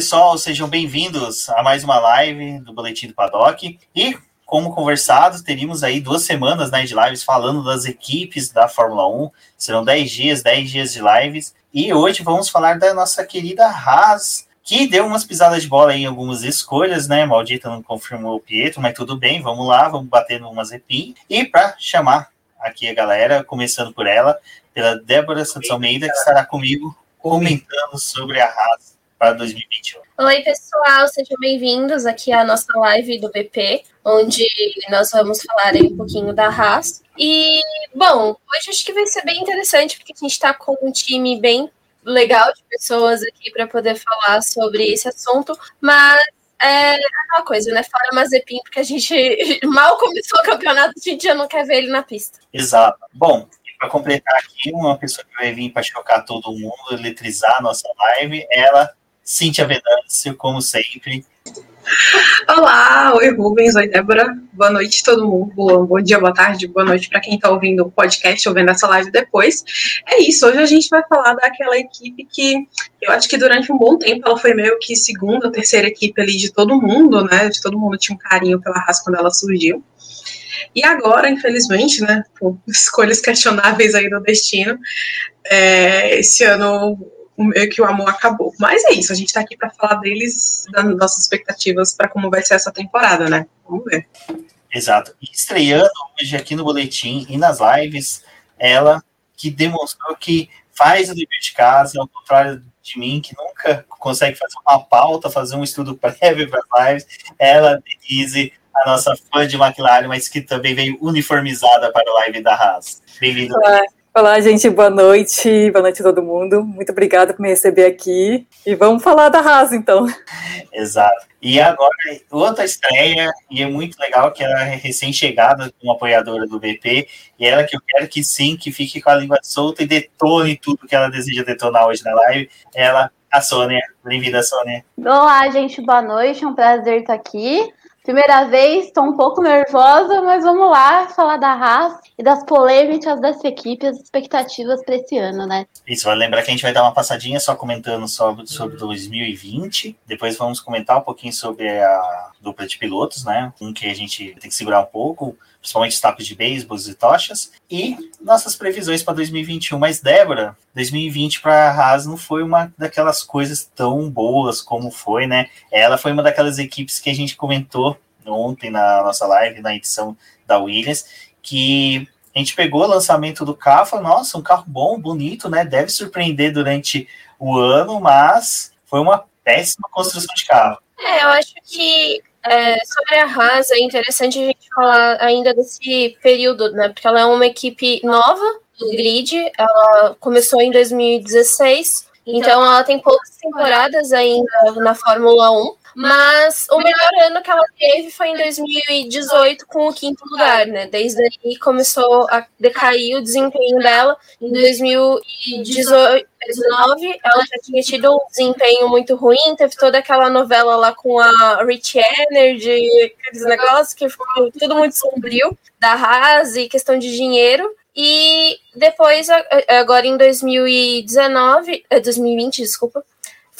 Pessoal, sejam bem-vindos a mais uma live do Boletim do Paddock. E, como conversado, teríamos aí duas semanas né, de lives falando das equipes da Fórmula 1. Serão 10 dias, 10 dias de lives. E hoje vamos falar da nossa querida Haas, que deu umas pisadas de bola em algumas escolhas, né? Maldita não confirmou o Pietro, mas tudo bem, vamos lá, vamos bater umas repin. E para chamar aqui a galera, começando por ela, pela Débora Santos Almeida, que estará comigo comentando sobre a Haas para 2021. Oi, pessoal, sejam bem-vindos aqui à nossa live do BP, onde nós vamos falar aí um pouquinho da Haas. E, bom, hoje acho que vai ser bem interessante, porque a gente está com um time bem legal de pessoas aqui para poder falar sobre esse assunto, mas é aquela coisa, né? Fora Mazepin, porque a gente mal começou o campeonato, a gente já não quer ver ele na pista. Exato. Bom, para completar aqui, uma pessoa que vai vir para chocar todo mundo, eletrizar a nossa live, ela, Cíntia Venâncio, como sempre. Olá, oi Rubens, oi Débora, boa noite todo mundo, bom, dia, boa tarde, boa noite para quem está ouvindo o podcast ou vendo essa live depois. É isso, hoje a gente vai falar daquela equipe que eu acho que durante um bom tempo ela foi meio que segunda, terceira equipe ali de todo mundo, né? De todo mundo tinha um carinho pela raça quando ela surgiu. E agora, infelizmente, né, por escolhas questionáveis aí do destino, é, esse ano meio que o amor acabou. Mas é isso, a gente está aqui para falar deles, das nossas expectativas para como vai ser essa temporada, né? Vamos ver. Exato. E estreando hoje aqui no boletim e nas lives, ela que demonstrou que faz o dever de casa, ao contrário de mim, que nunca consegue fazer uma pauta, fazer um estudo prévio para as lives, ela, Denise, a nossa fã de McLaren, mas que também veio uniformizada para a live da Haas. Bem-vindo. Olá, gente, boa noite, boa noite a todo mundo. Muito obrigada por me receber aqui. E vamos falar da Haas, então. Exato. E agora, outra estreia, e é muito legal que ela é recém-chegada como apoiadora do BP, e ela que eu quero que sim, que fique com a língua solta e detone tudo que ela deseja detonar hoje na live. Ela, a Sônia. Bem-vinda, Sônia. Olá, gente, boa noite, é um prazer estar aqui. Primeira vez, estou um pouco nervosa, mas vamos lá falar da Haas e das polêmicas dessa equipe, as expectativas para esse ano, né? Isso, vai lembrar que a gente vai dar uma passadinha só comentando sobre, sobre 2020. Depois vamos comentar um pouquinho sobre a dupla de pilotos, né? Um que a gente tem que segurar um pouco, principalmente os tapos de beisebol e tochas. E nossas previsões para 2021. Mas, Débora, 2020 para a Haas não foi uma daquelas coisas tão boas como foi, né? Ela foi uma daquelas equipes que a gente comentou ontem na nossa live, na edição da Williams, que a gente pegou o lançamento do carro, falou, nossa, um carro bom, bonito, né? Deve surpreender durante o ano, mas foi uma péssima construção de carro. É, eu acho que é, sobre a Haas é interessante a gente falar ainda desse período, né? Porque ela é uma equipe nova do grid, ela começou em 2016, então ela tem poucas temporadas ainda na Fórmula 1. Mas o melhor ano que ela teve foi em 2018 com o quinto lugar, né? Desde aí começou a decair o desempenho dela. Em 2019, ela já tinha tido um desempenho muito ruim, teve toda aquela novela lá com a Rich Energy, aqueles negócios que ficou tudo muito sombrio, da Haas e questão de dinheiro. E depois, agora em 2019, 2020, desculpa,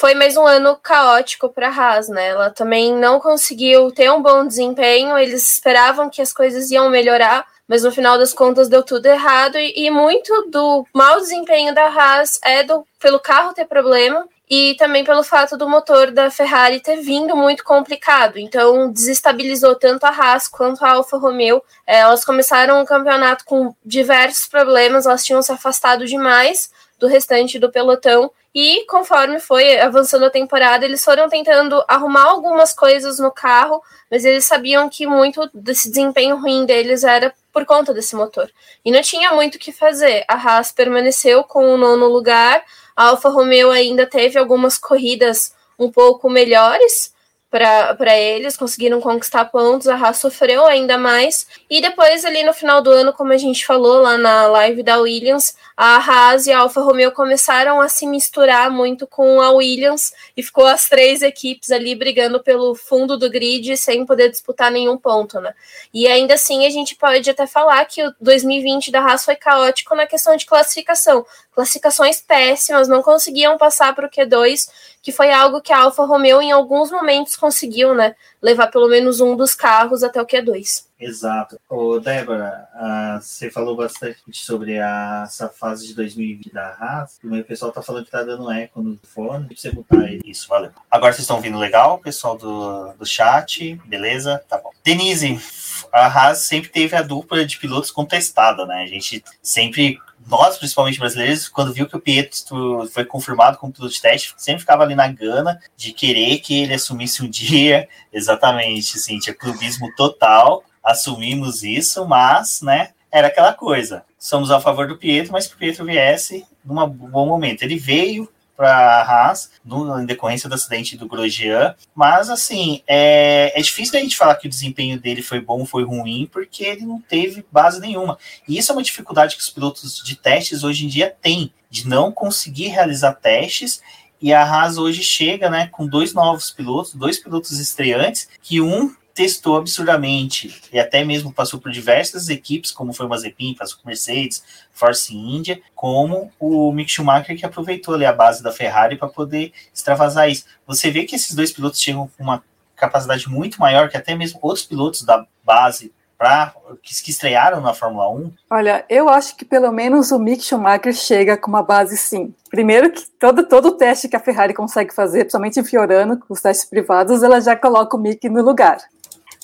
foi mais um ano caótico para a Haas, né? Ela também não conseguiu ter um bom desempenho, eles esperavam que as coisas iam melhorar, mas no final das contas deu tudo errado e, e muito do mau desempenho da Haas é do, pelo carro ter problema e também pelo fato do motor da Ferrari ter vindo muito complicado. Então, desestabilizou tanto a Haas quanto a Alfa Romeo. É, elas começaram o campeonato com diversos problemas, elas tinham se afastado demais do restante do pelotão e conforme foi avançando a temporada, eles foram tentando arrumar algumas coisas no carro, mas eles sabiam que muito desse desempenho ruim deles era por conta desse motor. E não tinha muito o que fazer. A Haas permaneceu com o nono lugar, a Alfa Romeo ainda teve algumas corridas um pouco melhores, para eles, conseguiram conquistar pontos, a Haas sofreu ainda mais. E depois, ali no final do ano, como a gente falou lá na live da Williams, a Haas e a Alfa Romeo começaram a se misturar muito com a Williams e ficou as três equipes ali brigando pelo fundo do grid sem poder disputar nenhum ponto, né? E ainda assim, a gente pode até falar que o 2020 da Haas foi caótico na questão de classificação. Classificações péssimas, não conseguiam passar para o Q2 que foi algo que a Alfa Romeo em alguns momentos conseguiu, né, levar pelo menos um dos carros até o Q2. Exato. Ô, Débora, uh, você falou bastante sobre a, essa fase de 2020 da Haas. O pessoal tá falando que tá dando eco no fone. Pra você botar isso, valeu. Agora vocês estão ouvindo legal, pessoal do, do chat, beleza? Tá bom. Denise, a Haas sempre teve a dupla de pilotos contestada, né? A gente sempre nós, principalmente brasileiros, quando viu que o Pietro foi confirmado como piloto de teste, sempre ficava ali na gana de querer que ele assumisse um dia, exatamente, assim, tinha clubismo total, assumimos isso, mas, né, era aquela coisa. Somos a favor do Pietro, mas que o Pietro viesse num bom momento. Ele veio para a Haas, no, em decorrência do acidente do Grosjean, mas assim, é, é difícil a gente falar que o desempenho dele foi bom foi ruim, porque ele não teve base nenhuma. E isso é uma dificuldade que os pilotos de testes hoje em dia têm, de não conseguir realizar testes e a Haas hoje chega né, com dois novos pilotos, dois pilotos estreantes, que um testou absurdamente e até mesmo passou por diversas equipes, como foi o Mazepin, passou por Mercedes, Force India, como o Mick Schumacher que aproveitou ali a base da Ferrari para poder extravasar isso. Você vê que esses dois pilotos chegam com uma capacidade muito maior que até mesmo outros pilotos da base que, que estrearam na Fórmula 1? Olha, eu acho que pelo menos o Mick Schumacher chega com uma base sim. Primeiro que todo, todo o teste que a Ferrari consegue fazer, principalmente em Fiorano, com os testes privados, ela já coloca o Mick no lugar.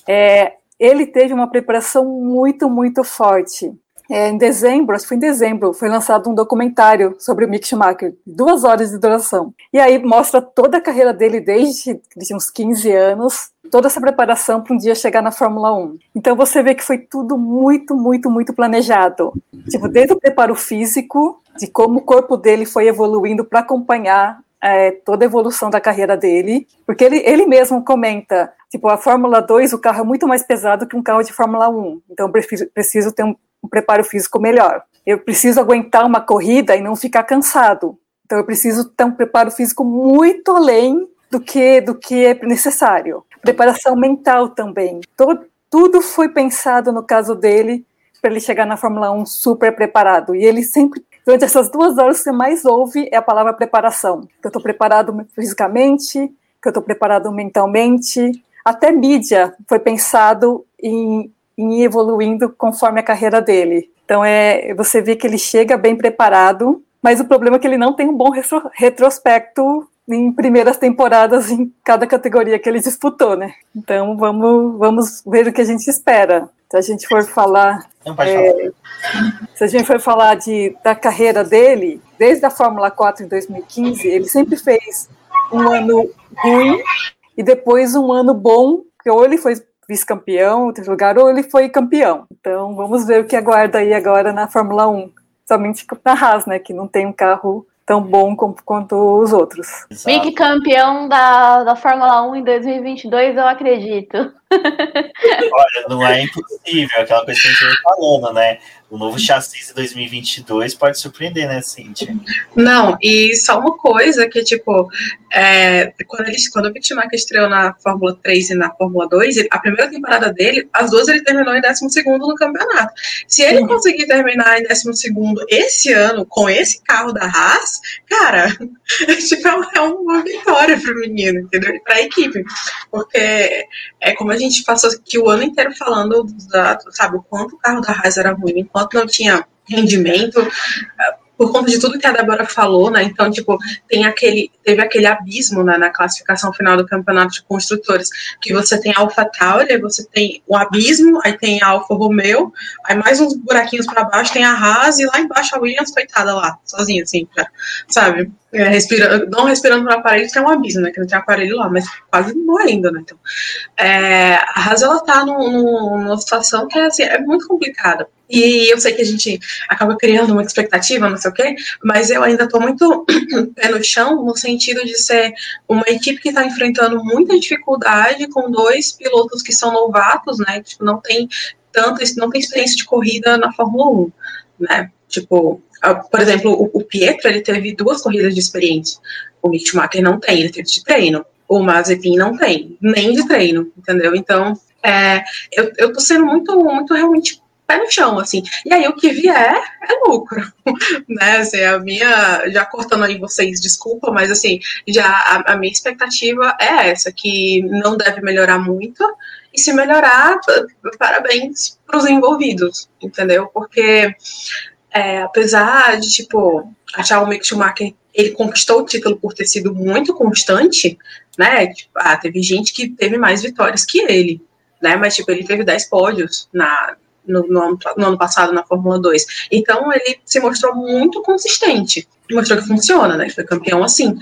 É, ele teve uma preparação muito, muito forte. É, em dezembro, acho que foi em dezembro, foi lançado um documentário sobre o Mick Schumacher, duas horas de duração. E aí mostra toda a carreira dele desde de uns 15 anos, toda essa preparação para um dia chegar na Fórmula 1. Então você vê que foi tudo muito, muito, muito planejado. Tipo, desde o preparo físico, de como o corpo dele foi evoluindo para acompanhar é, toda a evolução da carreira dele, porque ele, ele mesmo comenta, tipo, a Fórmula 2, o carro é muito mais pesado que um carro de Fórmula 1, então preciso, preciso ter um, um preparo físico melhor. Eu preciso aguentar uma corrida e não ficar cansado. Então eu preciso ter um preparo físico muito além do que do que é necessário. Preparação mental também. Todo, tudo foi pensado no caso dele para ele chegar na Fórmula 1 super preparado. E ele sempre, durante essas duas horas, que você mais ouve é a palavra preparação. Que eu estou preparado fisicamente, que eu estou preparado mentalmente. Até mídia foi pensado em em ir evoluindo conforme a carreira dele. Então é, você vê que ele chega bem preparado, mas o problema é que ele não tem um bom retro, retrospecto em primeiras temporadas em cada categoria que ele disputou, né? Então vamos, vamos ver o que a gente espera. Se a gente for falar, é, se a gente for falar de, da carreira dele, desde a Fórmula 4 em 2015, ele sempre fez um ano ruim e depois um ano bom, que ou ele foi vice-campeão, terceiro lugar, ou ele foi campeão. Então vamos ver o que aguarda aí agora na Fórmula 1. Somente na Haas, né, que não tem um carro tão bom como, quanto os outros. Mick campeão da, da Fórmula 1 em 2022, eu acredito. Olha, não é impossível, aquela coisa que a gente vem falando, né? o novo chassi de 2022 pode surpreender, né, Cintia? Não, e só uma coisa que, tipo, é, quando, ele, quando o Schumacher estreou na Fórmula 3 e na Fórmula 2, ele, a primeira temporada dele, as duas ele terminou em 12 no campeonato. Se ele uhum. conseguir terminar em 12 esse ano com esse carro da Haas, cara, tipo, é uma vitória pro menino, entendeu? Pra equipe. Porque é como a gente passou aqui o ano inteiro falando, da, sabe, o quanto o carro da Haas era ruim, enquanto não tinha rendimento, por conta de tudo que a Débora falou, né? Então, tipo, tem aquele, teve aquele abismo né, na classificação final do campeonato de construtores, que você tem a Alpha Tauri, você tem o abismo, aí tem a Alfa Romeo, aí mais uns buraquinhos para baixo tem a Haas e lá embaixo a Williams, coitada lá, sozinha, assim, pra, sabe? É, respirando, não respirando no aparelho, que é um abismo, né? Que não tem aparelho lá, mas quase morrendo, né? Então, é, a Haas, ela tá num, numa situação que é, assim, é muito complicada. E eu sei que a gente acaba criando muita expectativa, não sei o quê, mas eu ainda estou muito pé no chão, no sentido de ser uma equipe que está enfrentando muita dificuldade com dois pilotos que são novatos, né? Tipo, não tem tanto, não tem experiência de corrida na Fórmula 1, né? Tipo, por exemplo, o, Pietro, ele teve duas corridas de experiência. O Mick Schumacher não tem, ele teve de treino. O Mazepin não tem, nem de treino, entendeu? Então, é, eu, eu tô sendo muito, muito realmente pé no chão, assim. E aí o que vier é lucro, né? Assim, a minha, já cortando aí vocês, desculpa, mas assim, já a, a minha expectativa é essa, que não deve melhorar muito, e se melhorar, parabéns para os envolvidos, entendeu? Porque é, apesar de, tipo, achar o Mick Schumacher, ele conquistou o título por ter sido muito constante, né? Tipo, ah, teve gente que teve mais vitórias que ele, né? Mas, tipo, ele teve 10 pódios na, no, no, no, ano, passado na Fórmula 2. Então ele se mostrou muito consistente. Mostrou que funciona, né? Foi campeão assim.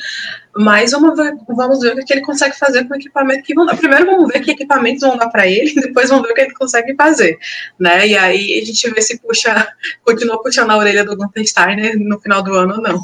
Mas vamos ver, vamos ver o que ele consegue fazer com o equipamento que vão dar. Primeiro vamos ver que equipamentos vão dar para ele, depois vamos ver o que ele consegue fazer, né? E aí a gente vê se puxa, continua puxando a orelha do Gunther Steiner no final do ano ou não.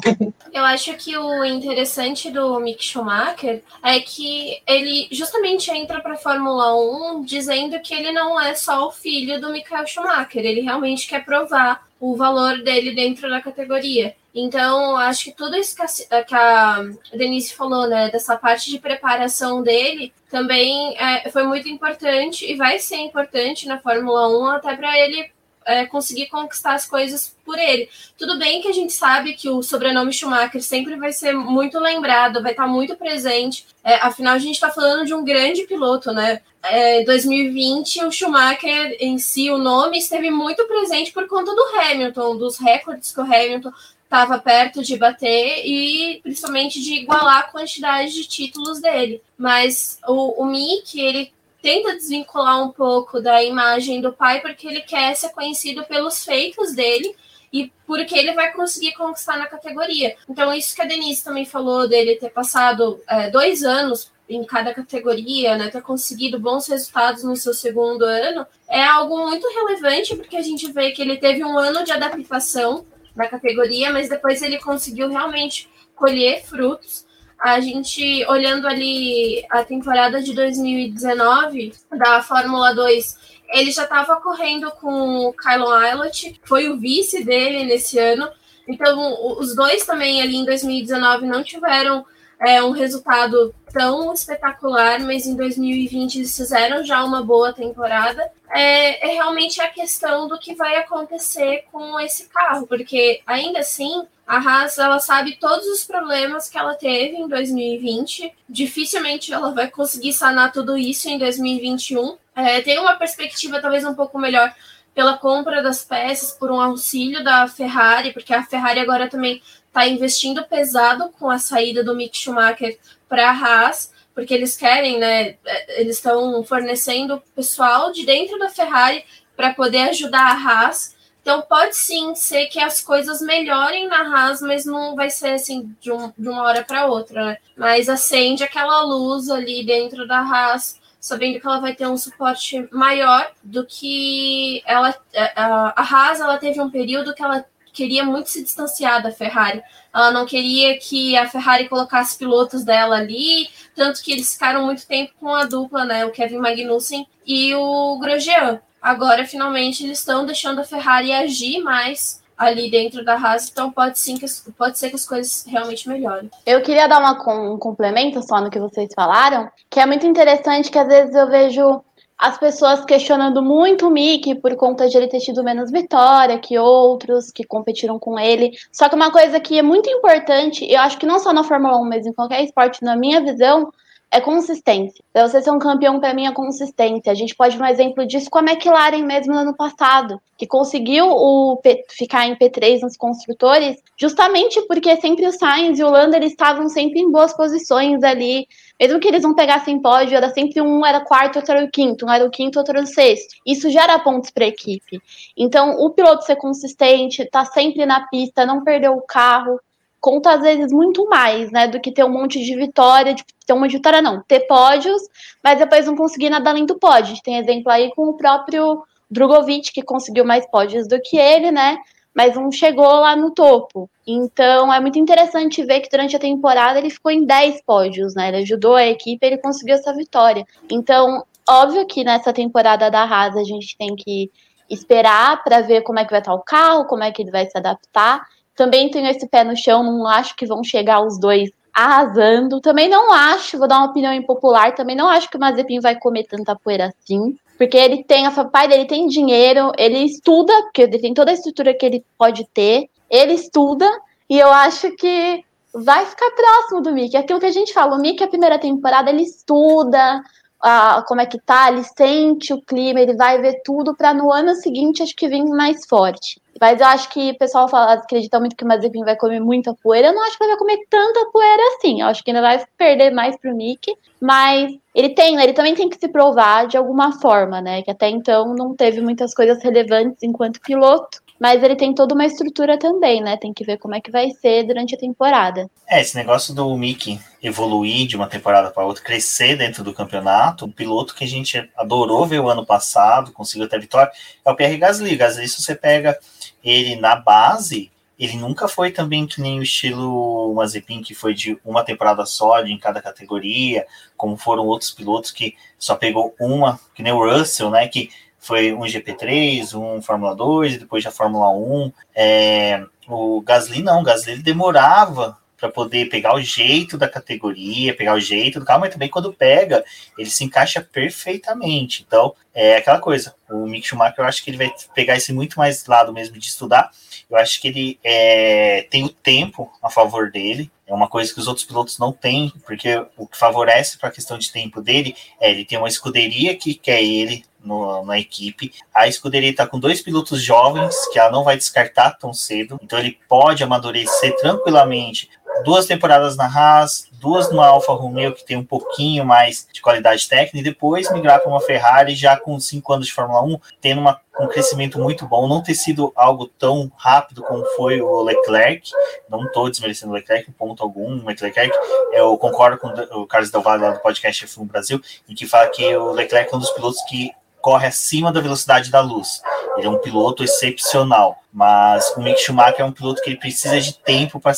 Eu acho que o interessante do Mick Schumacher é que ele justamente entra para a Fórmula 1 dizendo que ele não é só o filho do Michael Schumacher, ele realmente quer provar o valor dele dentro da categoria. Então, acho que tudo isso que a, que a Denise falou, né, dessa parte de preparação dele, também é, foi muito importante e vai ser importante na Fórmula 1 até para ele é, conseguir conquistar as coisas por ele. Tudo bem que a gente sabe que o sobrenome Schumacher sempre vai ser muito lembrado, vai estar muito presente. É, afinal, a gente está falando de um grande piloto, né? É, 2020, o Schumacher em si, o nome, esteve muito presente por conta do Hamilton, dos recordes que o Hamilton estava perto de bater e principalmente de igualar a quantidade de títulos dele. Mas o, o Mick, ele tenta desvincular um pouco da imagem do pai porque ele quer ser conhecido pelos feitos dele e porque ele vai conseguir conquistar na categoria. Então, isso que a Denise também falou dele ter passado é, dois anos em cada categoria, né, ter conseguido bons resultados no seu segundo ano, é algo muito relevante porque a gente vê que ele teve um ano de adaptação na categoria, mas depois ele conseguiu realmente colher frutos. A gente, olhando ali a temporada de 2019 da Fórmula 2, ele já estava correndo com o Kylon Eilert, foi o vice dele nesse ano. Então, os dois também ali em 2019 não tiveram é, um resultado tão espetacular, mas em 2020 eles fizeram já uma boa temporada. É, é, realmente a questão do que vai acontecer com esse carro, porque ainda assim a Haas ela sabe todos os problemas que ela teve em 2020. Dificilmente ela vai conseguir sanar tudo isso em 2021. É, tem uma perspectiva talvez um pouco melhor pela compra das peças, por um auxílio da Ferrari, porque a Ferrari agora também está investindo pesado com a saída do Mick Schumacher para a Haas, porque eles querem, né? É, eles estão fornecendo pessoal de dentro da Ferrari para poder ajudar a Haas. Então pode sim ser que as coisas melhorem na Haas, mas não vai ser assim de, um, de uma hora para outra, né? Mas acende aquela luz ali dentro da Haas, sabendo que ela vai ter um suporte maior do que ela. A, a Haas ela teve um período que ela queria muito se distanciar da Ferrari. Ela não queria que a Ferrari colocasse pilotos dela ali, tanto que eles ficaram muito tempo com a dupla, né, o Kevin Magnussen e o Grosjean. Agora, finalmente, eles estão deixando a Ferrari agir mais ali dentro da Haas, então pode sim que pode ser que as coisas realmente melhorem. Eu queria dar uma, um complemento só no que vocês falaram, que é muito interessante que às vezes eu vejo as pessoas questionando muito o Mickey por conta de ele ter tido menos vitória que outros que competiram com ele. Só que uma coisa que é muito importante, eu acho que não só na Fórmula 1, mas em qualquer esporte, na minha visão, é consistência. Pra você ser um campeão, para mim, é consistência. A gente pode ver um exemplo disso com a McLaren mesmo no ano passado, que conseguiu o P, ficar em P3 nos construtores, justamente porque sempre o Sainz e o Lando eles estavam sempre em boas posições ali. Mesmo que eles não pegassem pódio, era sempre um era quarto, outro era o quinto, um era o quinto, outro era o sexto. Isso gera pontos para a equipe. Então, o piloto ser consistente, tá sempre na pista, não perder o carro, conta às vezes muito mais, né, do que ter um monte de vitória, de ter uma vitória não, ter pódios, mas depois não conseguir nada além do pódio. Tem exemplo aí com o próprio Drogovic, que conseguiu mais pódios do que ele, né, mas não chegou lá no topo. Então é muito interessante ver que durante a temporada ele ficou em 10 pódios, né, ele ajudou a equipe, ele conseguiu essa vitória. Então, óbvio que nessa temporada da Haas a gente tem que esperar para ver como é que vai estar o carro, como é que ele vai se adaptar também tenho esse pé no chão, não acho que vão chegar os dois arrasando. Também não acho, vou dar uma opinião impopular, também não acho que o Mazepin vai comer tanta poeira assim. Porque ele tem, a pai dele tem dinheiro, ele estuda, porque ele tem toda a estrutura que ele pode ter, ele estuda, e eu acho que vai ficar próximo do Mickey. Aquilo que a gente fala, o Mickey, a primeira temporada, ele estuda, ah, como é que tá, ele sente o clima, ele vai ver tudo para no ano seguinte acho que vir mais forte. Mas eu acho que o pessoal fala, acredita muito que o Mazepin vai comer muita poeira. Eu não acho que ele vai comer tanta poeira assim. Eu acho que ainda vai perder mais pro Mickey. Mas ele tem? Ele também tem que se provar de alguma forma, né? Que até então não teve muitas coisas relevantes enquanto piloto mas ele tem toda uma estrutura também, né? Tem que ver como é que vai ser durante a temporada. É, esse negócio do Mickey evoluir de uma temporada para outra, crescer dentro do campeonato, um piloto que a gente adorou ver o ano passado, conseguiu até vitória, é o Pierre Gasly. Gasly, se você pega ele na base, ele nunca foi também que nem o estilo Mazepin, que foi de uma temporada só, de em cada categoria, como foram outros pilotos que só pegou uma, que nem o Russell, né? Que foi um GP3, um Fórmula 2, depois já Fórmula 1. É, o Gasly não, o Gasly ele demorava para poder pegar o jeito da categoria, pegar o jeito do carro, mas também quando pega, ele se encaixa perfeitamente. Então, é aquela coisa. O Mick Schumacher, eu acho que ele vai pegar esse muito mais lado mesmo de estudar. Eu acho que ele é, tem o tempo a favor dele. É uma coisa que os outros pilotos não têm, porque o que favorece para a questão de tempo dele é ele tem uma escuderia que quer ele no, na equipe. A escuderia está com dois pilotos jovens que ela não vai descartar tão cedo, então ele pode amadurecer tranquilamente. Duas temporadas na Haas, duas no Alfa Romeo, que tem um pouquinho mais de qualidade técnica, e depois migrar para uma Ferrari já com cinco anos de Fórmula 1, tendo uma, um crescimento muito bom. Não ter sido algo tão rápido como foi o Leclerc, não estou desmerecendo o Leclerc em ponto algum. O Leclerc, eu concordo com o Carlos Del Valle lá do podcast F1 Brasil, em que fala que o Leclerc é um dos pilotos que corre acima da velocidade da luz. Ele é um piloto excepcional, mas o Mick Schumacher é um piloto que ele precisa de tempo para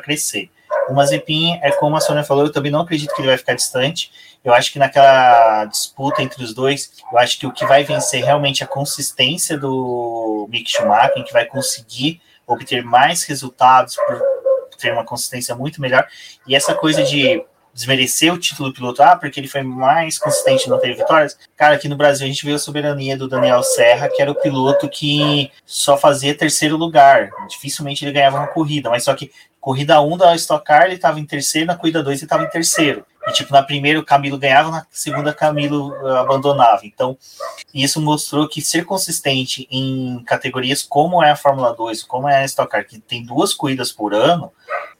crescer. O Mazepin é como a Sônia falou, eu também não acredito que ele vai ficar distante. Eu acho que naquela disputa entre os dois, eu acho que o que vai vencer realmente é a consistência do Mick Schumacher, que vai conseguir obter mais resultados por ter uma consistência muito melhor. E essa coisa de desmerecer o título do piloto, ah, porque ele foi mais consistente e não teve vitórias. Cara, aqui no Brasil a gente viu a soberania do Daniel Serra, que era o piloto que só fazia terceiro lugar. Dificilmente ele ganhava uma corrida, mas só que corrida 1 da Stock Car ele estava em terceiro, na corrida 2 ele estava em terceiro. E tipo, na primeira o Camilo ganhava, na segunda Camilo uh, abandonava. Então, isso mostrou que ser consistente em categorias como é a Fórmula 2, como é a Stock Car, que tem duas corridas por ano,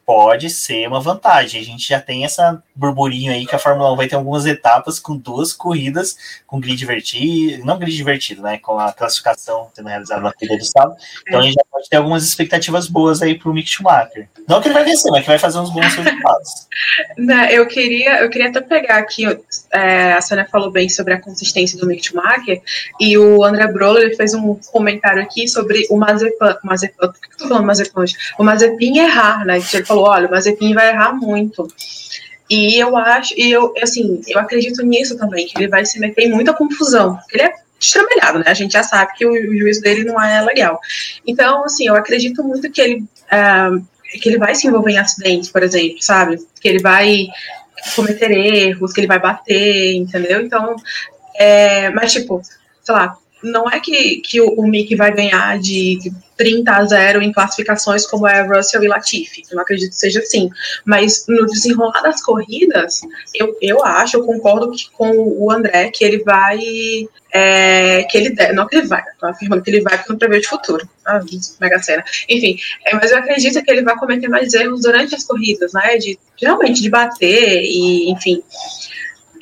pode ser uma vantagem. A gente já tem essa burburinho aí que a Fórmula 1 vai ter algumas etapas com duas corridas com grid divertido, não grid divertido, né? Com a classificação sendo realizada na corrida de sábado. Então a gente já pode ter algumas expectativas boas aí para o Mick Schumacher. Não que ele vai vencer, mas que vai fazer uns bons resultados. Não, eu queria, eu queria até pegar aqui, é, a Sônia falou bem sobre a consistência do Mick Schumacher, e o André Broller fez um comentário aqui sobre o Mazepan, Mazepan por que eu tô falando Mazepan hoje? O Mazepin errar, né? Ele falou, olha, o Mazepin vai errar muito. E eu acho, e eu, assim, eu acredito nisso também, que ele vai se meter em muita confusão. Ele é destramelhado, né? A gente já sabe que o, o juízo dele não é legal. Então, assim, eu acredito muito que ele, uh, que ele vai se envolver em acidentes, por exemplo, sabe? Que ele vai cometer erros, que ele vai bater, entendeu? Então, é, mas tipo, sei lá, não é que, que o, o Mick vai ganhar de 30 a 0 em classificações como é Russell e Latifi. Eu não acredito que seja assim. Mas no desenrolar das corridas, eu, eu acho, eu concordo que, com o André que ele vai. É, que ele deve, não que ele vai, estou afirmando que ele vai porque não prevê de futuro. Ah, mega cena. Enfim, é, mas eu acredito que ele vai cometer mais erros durante as corridas, né? De realmente de bater e, enfim.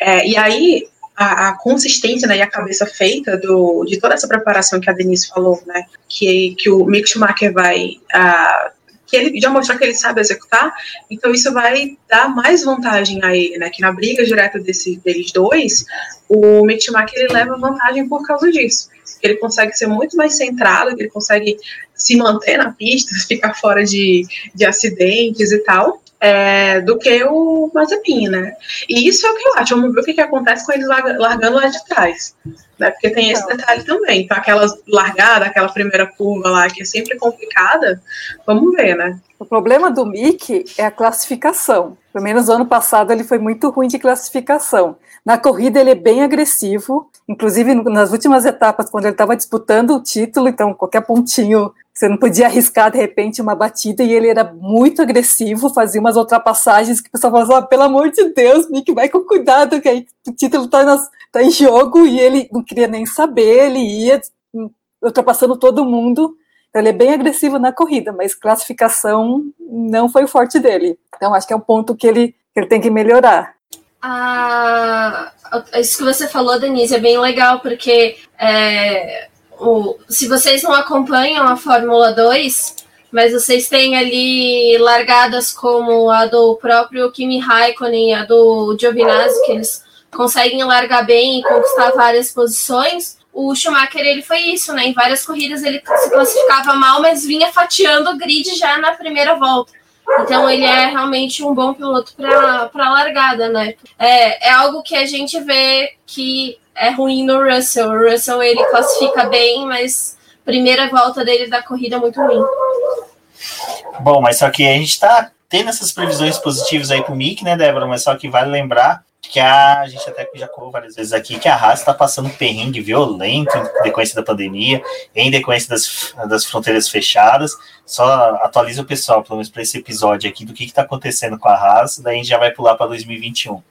É, e aí, a, a, consistência né, e a cabeça feita do, de toda essa preparação que a Denise falou, né, que, que o Mick Schumacher vai. Uh, que ele já mostrou que ele sabe executar, então isso vai dar mais vantagem a ele, né? Que na briga direta desse, deles dois, o Mick Schumacher ele leva vantagem por causa disso. Ele consegue ser muito mais centrado, ele consegue se manter na pista, ficar fora de, de acidentes e tal é, do que o Mazepin, né? E isso é o que eu acho. Vamos ver o que, que acontece com eles largando lá de trás. Né? Porque tem esse detalhe também. Então, aquela largada, aquela primeira curva lá, que é sempre complicada, vamos ver, né? O problema do Mick é a classificação. Pelo menos ano passado ele foi muito ruim de classificação. Na corrida ele é bem agressivo, inclusive nas últimas etapas, quando ele estava disputando o título, então qualquer pontinho você não podia arriscar de repente uma batida e ele era muito agressivo, fazia umas ultrapassagens que o pessoal falava, oh, pelo amor de Deus, Mick, vai com cuidado, que aí o título está tá em jogo e ele não queria nem saber, ele ia ultrapassando todo mundo. Então, ele é bem agressivo na corrida, mas classificação não foi o forte dele. Então acho que é um ponto que ele, que ele tem que melhorar. Ah, isso que você falou, Denise, é bem legal, porque é, o, se vocês não acompanham a Fórmula 2, mas vocês têm ali largadas como a do próprio Kimi Raikkonen a do Giovinazzi, que eles conseguem largar bem e conquistar várias posições. O Schumacher ele foi isso, né? Em várias corridas ele se classificava mal, mas vinha fatiando o grid já na primeira volta. Então ele é realmente um bom piloto para largada, né? É, é algo que a gente vê que é ruim no Russell. O Russell ele classifica bem, mas primeira volta dele da corrida é muito ruim. Bom, mas só que a gente está tendo essas previsões positivas aí pro Mick, né, Débora? Mas só que vale lembrar que a, a gente até já colocou várias vezes aqui que a Haas está passando um perrengue violento em decorrência da pandemia, em decorrência das, das fronteiras fechadas. Só atualiza o pessoal, pelo menos para esse episódio aqui, do que está acontecendo com a Haas, daí a gente já vai pular para 2021.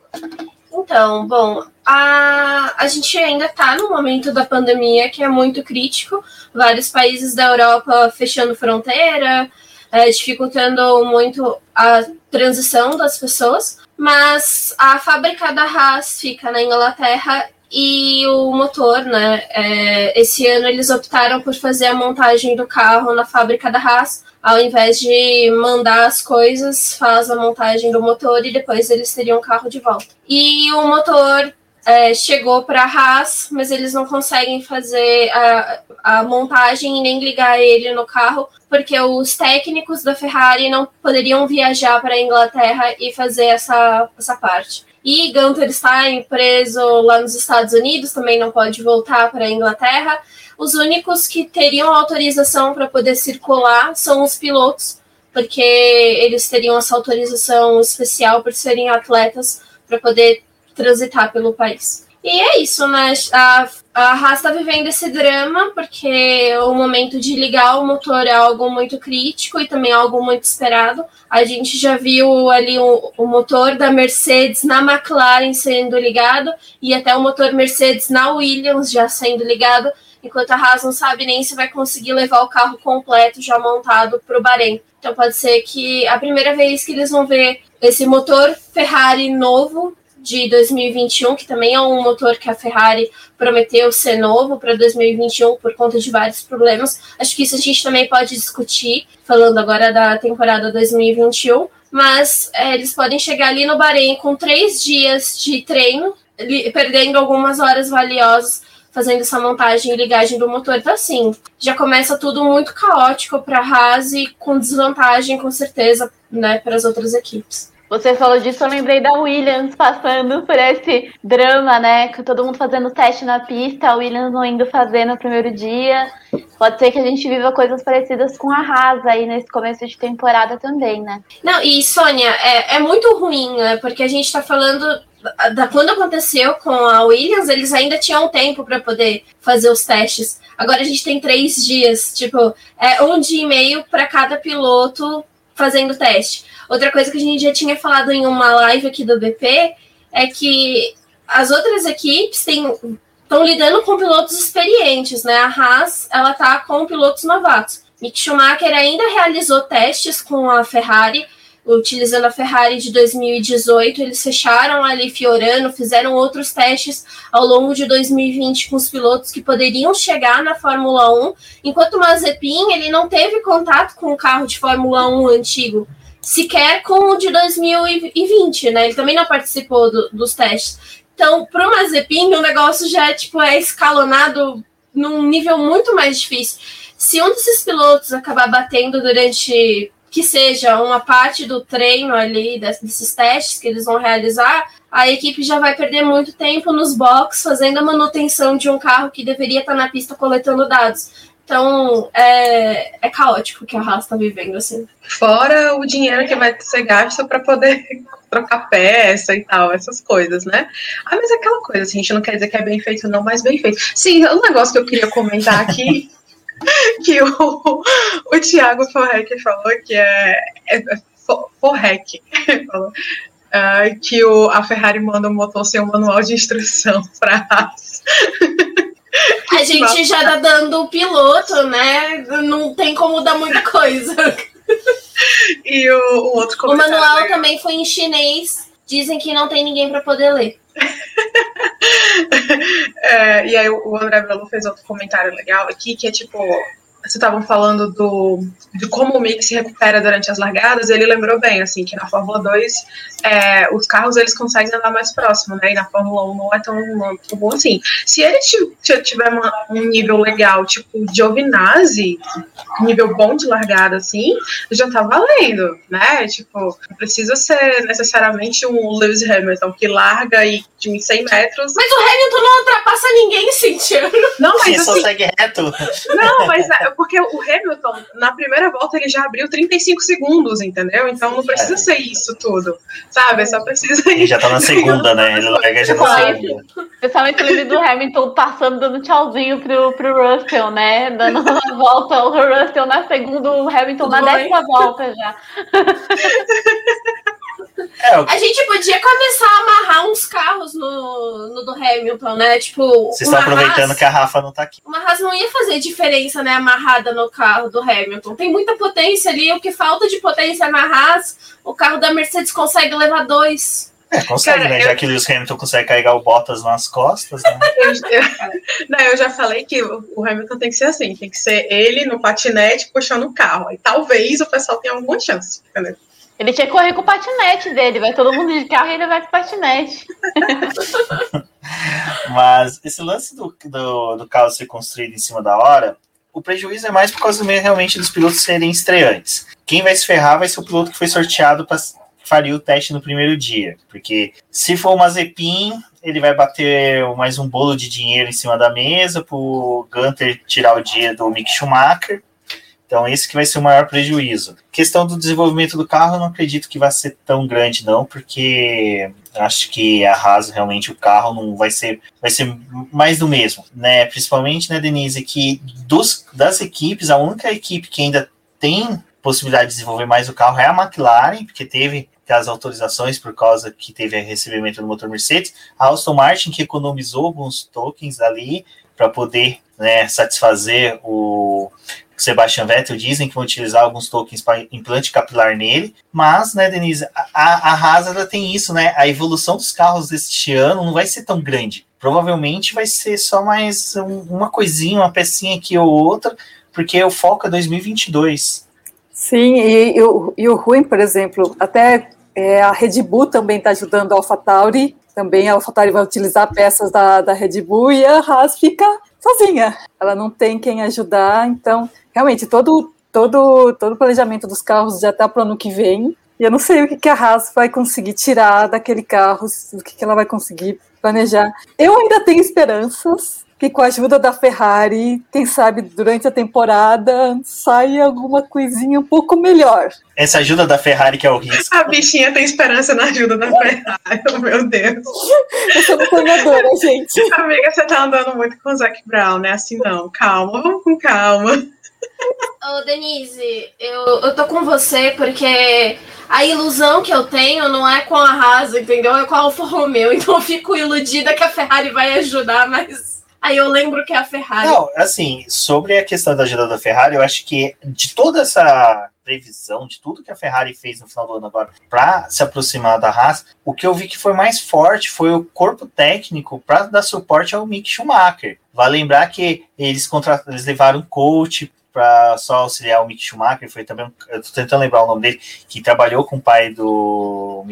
Então, bom, a, a gente ainda está no momento da pandemia que é muito crítico. Vários países da Europa fechando fronteira, é, dificultando muito a transição das pessoas. Mas a fábrica da Haas fica na Inglaterra e o motor, né? É, esse ano eles optaram por fazer a montagem do carro na fábrica da Haas ao invés de mandar as coisas, faz a montagem do motor e depois eles teriam o carro de volta. E o motor é, chegou para a Haas, mas eles não conseguem fazer a, a montagem e nem ligar ele no carro, porque os técnicos da Ferrari não poderiam viajar para a Inglaterra e fazer essa, essa parte. E Gunter está preso lá nos Estados Unidos, também não pode voltar para a Inglaterra. Os únicos que teriam autorização para poder circular são os pilotos, porque eles teriam essa autorização especial por serem atletas para poder transitar pelo país. E é isso, né? A, a Haas está vivendo esse drama porque o momento de ligar o motor é algo muito crítico e também algo muito esperado. A gente já viu ali o, o motor da Mercedes na McLaren sendo ligado e até o motor Mercedes na Williams já sendo ligado enquanto a Haas não sabe nem se vai conseguir levar o carro completo já montado para o Bahrein. Então pode ser que a primeira vez que eles vão ver esse motor Ferrari novo de 2021, que também é um motor que a Ferrari prometeu ser novo para 2021 por conta de vários problemas. Acho que isso a gente também pode discutir, falando agora da temporada 2021. Mas é, eles podem chegar ali no Bahrein com três dias de treino, perdendo algumas horas valiosas fazendo essa montagem e ligagem do motor. Então, assim, já começa tudo muito caótico para a Haas e com desvantagem, com certeza, né, para as outras equipes. Você falou disso, eu lembrei da Williams passando por esse drama, né? Com todo mundo fazendo teste na pista, a Williams não indo fazer no primeiro dia. Pode ser que a gente viva coisas parecidas com a Haas aí nesse começo de temporada também, né? Não, e Sônia, é, é muito ruim, né? Porque a gente tá falando da quando aconteceu com a Williams, eles ainda tinham tempo para poder fazer os testes. Agora a gente tem três dias, tipo, é um dia e meio para cada piloto fazendo teste. Outra coisa que a gente já tinha falado em uma live aqui do BP é que as outras equipes estão lidando com pilotos experientes, né? A Haas ela tá com pilotos novatos. Mick Schumacher ainda realizou testes com a Ferrari utilizando a Ferrari de 2018, eles fecharam ali Fiorano, fizeram outros testes ao longo de 2020 com os pilotos que poderiam chegar na Fórmula 1, enquanto o Mazepin ele não teve contato com o carro de Fórmula 1 antigo, sequer com o de 2020, né? Ele também não participou do, dos testes. Então, para o Mazepin, o negócio já é, tipo, é escalonado num nível muito mais difícil. Se um desses pilotos acabar batendo durante que seja uma parte do treino ali, desses testes que eles vão realizar, a equipe já vai perder muito tempo nos boxes fazendo a manutenção de um carro que deveria estar na pista coletando dados. Então é, é caótico o que a Haas está vivendo, assim. Fora o dinheiro que vai ser gasto para poder trocar peça e tal, essas coisas, né? Ah, mas é aquela coisa, assim, a gente não quer dizer que é bem feito, não, mas bem feito. Sim, um negócio que eu queria comentar aqui. que o, o Thiago Forrec falou que é, é, é Forrec falou, uh, que o, a Ferrari manda o motor sem um manual de instrução para a gente já tá dando o piloto, né? Não tem como dar muita coisa. e o, o outro O manual legal. também foi em chinês. Dizem que não tem ninguém para poder ler. é, e aí o André Belo fez outro comentário legal aqui, que é tipo, vocês estavam falando do, de como o mix se recupera durante as largadas, ele lembrou bem, assim, que na Fórmula 2 é, os carros eles conseguem andar mais próximo, né? E na Fórmula 1 não é tão, não, tão bom assim. Se ele tiver uma, um nível legal, tipo Giovinazzi, nível bom de largada, assim, já tá valendo, né? Tipo, não precisa ser necessariamente um Lewis Hamilton que larga e de 100 metros. Mas o Hamilton não ultrapassa ninguém, Cintia. Não, mas assim, só segue reto. Não, mas é, porque o Hamilton, na primeira volta, ele já abriu 35 segundos, entendeu? Então não precisa é. ser isso tudo, sabe? Só precisa. Ele já tá na segunda, né? Ele larga já na segunda. Principalmente o livro do Hamilton passando, dando tchauzinho pro, pro Russell, né? Dando uma volta, o Russell na segunda, o Hamilton na décima volta já. É, A gente podia começar a amarrar uns carros no, no do Hamilton, né? Tipo. Vocês estão aproveitando Haas, que a Rafa não tá aqui. Uma Haas não ia fazer diferença, né? Amarrada no carro do Hamilton. Tem muita potência ali. O que falta de potência na Haas, o carro da Mercedes consegue levar dois. É, consegue, Cara, né? Eu... Já que o Lewis Hamilton consegue carregar o Bottas nas costas, né? eu, eu, não, eu já falei que o Hamilton tem que ser assim, tem que ser ele no patinete puxando o carro. E talvez o pessoal tenha alguma chance, entendeu? Ele tinha que correr com o patinete dele, vai todo mundo de carro e ele vai com o patinete. Mas esse lance do, do, do carro ser construído em cima da hora, o prejuízo é mais por causa realmente dos pilotos serem estreantes. Quem vai se ferrar vai ser o piloto que foi sorteado para faria o teste no primeiro dia. Porque se for o Mazepin, ele vai bater mais um bolo de dinheiro em cima da mesa para o Gunter tirar o dia do Mick Schumacher. Então, esse que vai ser o maior prejuízo. Questão do desenvolvimento do carro, eu não acredito que vai ser tão grande, não, porque acho que a Haas realmente o carro não vai ser vai ser mais do mesmo, né? Principalmente, né, Denise, que dos, das equipes, a única equipe que ainda tem possibilidade de desenvolver mais o carro é a McLaren, porque teve as autorizações por causa que teve recebimento do motor Mercedes, a Aston Martin que economizou alguns tokens ali para poder né, satisfazer o Sebastian Vettel dizem que vão utilizar alguns tokens para implante capilar nele, mas, né, Denise, a, a Haas ela tem isso, né? A evolução dos carros deste ano não vai ser tão grande. Provavelmente vai ser só mais um, uma coisinha, uma pecinha aqui ou outra, porque o foco é 2022. Sim, e, e, o, e o ruim, por exemplo, até é, a Red Bull também está ajudando a AlphaTauri, também a AlphaTauri vai utilizar peças da, da Red Bull e a Haas fica sozinha. Ela não tem quem ajudar, então realmente todo todo todo o planejamento dos carros já está para o ano que vem. E eu não sei o que, que a Haas vai conseguir tirar daquele carro, o que, que ela vai conseguir planejar. Eu ainda tenho esperanças que com a ajuda da Ferrari, quem sabe durante a temporada saia alguma coisinha um pouco melhor. Essa ajuda da Ferrari que é o risco. A bichinha tem esperança na ajuda da Ferrari, oh, meu Deus. Eu sou sonhadora, gente. Amiga, você tá andando muito com o Zac Brown, né? Assim não, calma, vamos com calma. Ô, Denise, eu, eu tô com você porque a ilusão que eu tenho não é com a Haas, entendeu? É com a Alfa Romeo. Então eu fico iludida que a Ferrari vai ajudar, mas Aí eu lembro que é a Ferrari. Não, assim, sobre a questão da ajuda da Ferrari, eu acho que de toda essa previsão, de tudo que a Ferrari fez no final do ano agora para se aproximar da Haas, o que eu vi que foi mais forte foi o corpo técnico para dar suporte ao Mick Schumacher. Vale lembrar que eles, contrataram, eles levaram coach para só auxiliar o Mick Schumacher, foi também, eu tô tentando lembrar o nome dele, que trabalhou com o pai do,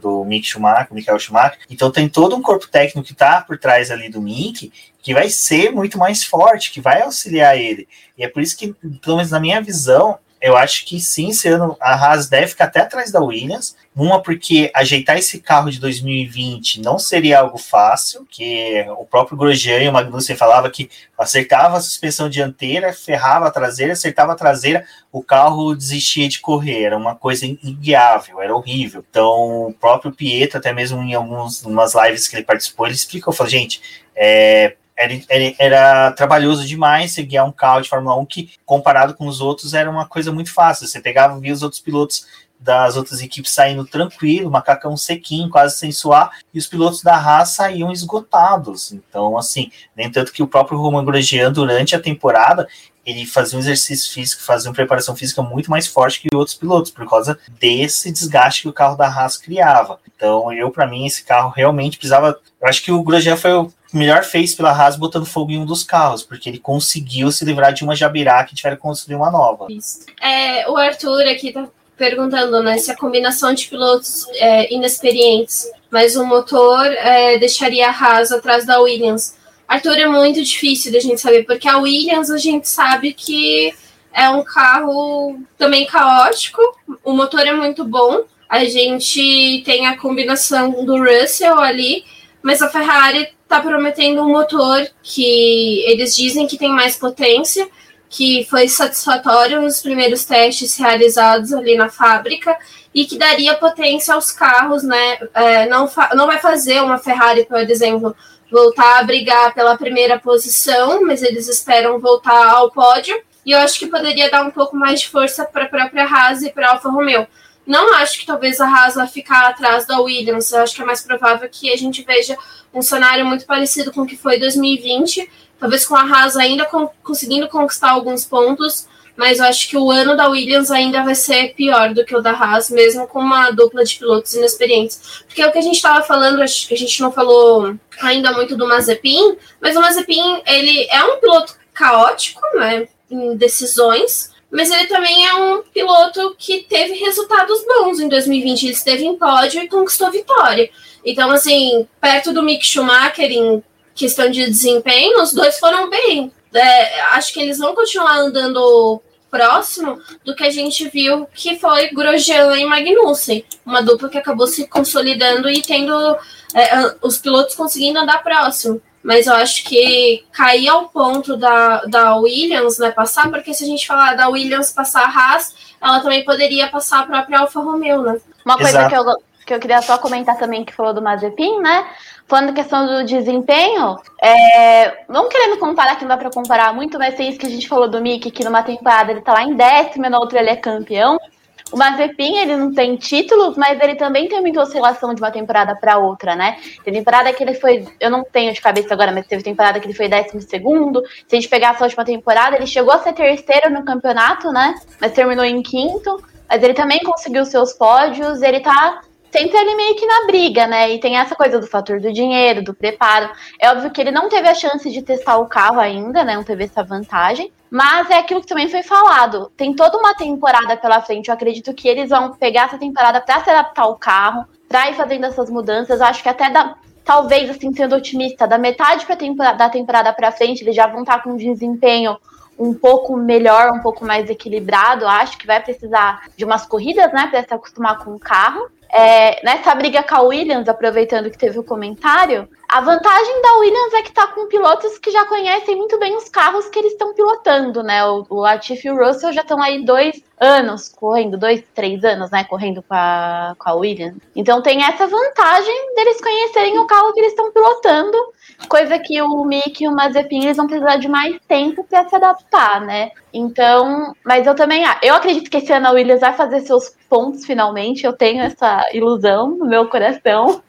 do Mick Schumacher, Michael Schumacher, então tem todo um corpo técnico que tá por trás ali do Mick, que vai ser muito mais forte, que vai auxiliar ele, e é por isso que, pelo menos na minha visão, eu acho que sim, esse ano a Haas deve ficar até atrás da Williams. Uma, porque ajeitar esse carro de 2020 não seria algo fácil, que o próprio Grosjean e o Magnussen falava que acertava a suspensão dianteira, ferrava a traseira, acertava a traseira, o carro desistia de correr, era uma coisa inguiável, era horrível. Então, o próprio Pietro, até mesmo em algumas lives que ele participou, ele explicou, falou, gente, é, era, era, era, trabalhoso demais você guiar um carro de Fórmula 1 que, comparado com os outros, era uma coisa muito fácil. Você pegava, via os outros pilotos das outras equipes saindo tranquilo, macacão sequinho, quase sem suar, e os pilotos da Haas saíam esgotados. Então, assim, nem tanto que o próprio Roman Grosjean, durante a temporada, ele fazia um exercício físico, fazia uma preparação física muito mais forte que outros pilotos, por causa desse desgaste que o carro da Haas criava. Então, eu, para mim, esse carro realmente precisava. Eu acho que o Grosjean foi o melhor fez pela Haas botando fogo em um dos carros, porque ele conseguiu se livrar de uma Jabiraca e tiver que construir uma nova. Isso. É, o Arthur aqui tá perguntando né, se a combinação de pilotos é, inexperientes, mas o motor é, deixaria a Haas atrás da Williams. Arthur, é muito difícil da gente saber, porque a Williams a gente sabe que é um carro também caótico, o motor é muito bom, a gente tem a combinação do Russell ali, mas a Ferrari está prometendo um motor que eles dizem que tem mais potência, que foi satisfatório nos primeiros testes realizados ali na fábrica e que daria potência aos carros, né? É, não, não vai fazer uma Ferrari, por exemplo, voltar a brigar pela primeira posição, mas eles esperam voltar ao pódio. E eu acho que poderia dar um pouco mais de força para a própria Haas e para a Alfa Romeo. Não acho que talvez a Haas vai ficar atrás da Williams. Eu acho que é mais provável que a gente veja um cenário muito parecido com o que foi 2020. Talvez com a Haas ainda conseguindo conquistar alguns pontos, mas eu acho que o ano da Williams ainda vai ser pior do que o da Haas, mesmo com uma dupla de pilotos inexperientes. Porque é o que a gente estava falando, acho que a gente não falou ainda muito do Mazepin, mas o Mazepin, ele é um piloto caótico, né, em decisões, mas ele também é um piloto que teve resultados bons em 2020. Ele esteve em pódio e conquistou vitória. Então, assim, perto do Mick Schumacher em questão de desempenho, os dois foram bem. É, acho que eles vão continuar andando próximo do que a gente viu que foi Grosjean e Magnussen, uma dupla que acabou se consolidando e tendo é, os pilotos conseguindo andar próximo mas eu acho que cair ao ponto da, da Williams né, passar, porque se a gente falar da Williams passar a Haas, ela também poderia passar a própria Alfa Romeo, né? Uma coisa que eu, que eu queria só comentar também, que falou do Mazepin, né? Falando questão do desempenho, é, não querendo comparar, que não dá para comparar muito, mas tem isso que a gente falou do Mick, que numa temporada ele tá lá em décimo e na outra ele é campeão. O Mazepin, ele não tem títulos, mas ele também tem muita oscilação de uma temporada para outra, né? Tem temporada que ele foi, eu não tenho de cabeça agora, mas teve temporada que ele foi décimo segundo. Se a gente pegar essa última temporada, ele chegou a ser terceiro no campeonato, né? Mas terminou em quinto. Mas ele também conseguiu seus pódios, ele tá sempre ali meio que na briga, né? E tem essa coisa do fator do dinheiro, do preparo. É óbvio que ele não teve a chance de testar o carro ainda, né? Não teve essa vantagem. Mas é aquilo que também foi falado. Tem toda uma temporada pela frente. Eu acredito que eles vão pegar essa temporada para se adaptar ao carro, para ir fazendo essas mudanças. Acho que até da, talvez, assim, sendo otimista, da metade pra temporada, da temporada para frente, eles já vão estar tá com um desempenho um pouco melhor, um pouco mais equilibrado. Acho que vai precisar de umas corridas, né, para se acostumar com o carro. É, nessa briga com a Williams, aproveitando que teve o comentário, a vantagem da Williams é que está com pilotos que já conhecem muito bem os carros que eles estão pilotando, né? O, o Latifi e o Russell já estão aí dois anos correndo, dois, três anos, né? Correndo com a, com a Williams. Então tem essa vantagem deles conhecerem o carro que eles estão pilotando coisa que o Mick e o Mazepin eles vão precisar de mais tempo para se adaptar, né? Então, mas eu também, eu acredito que esse ano a Williams vai fazer seus pontos finalmente, eu tenho essa ilusão no meu coração.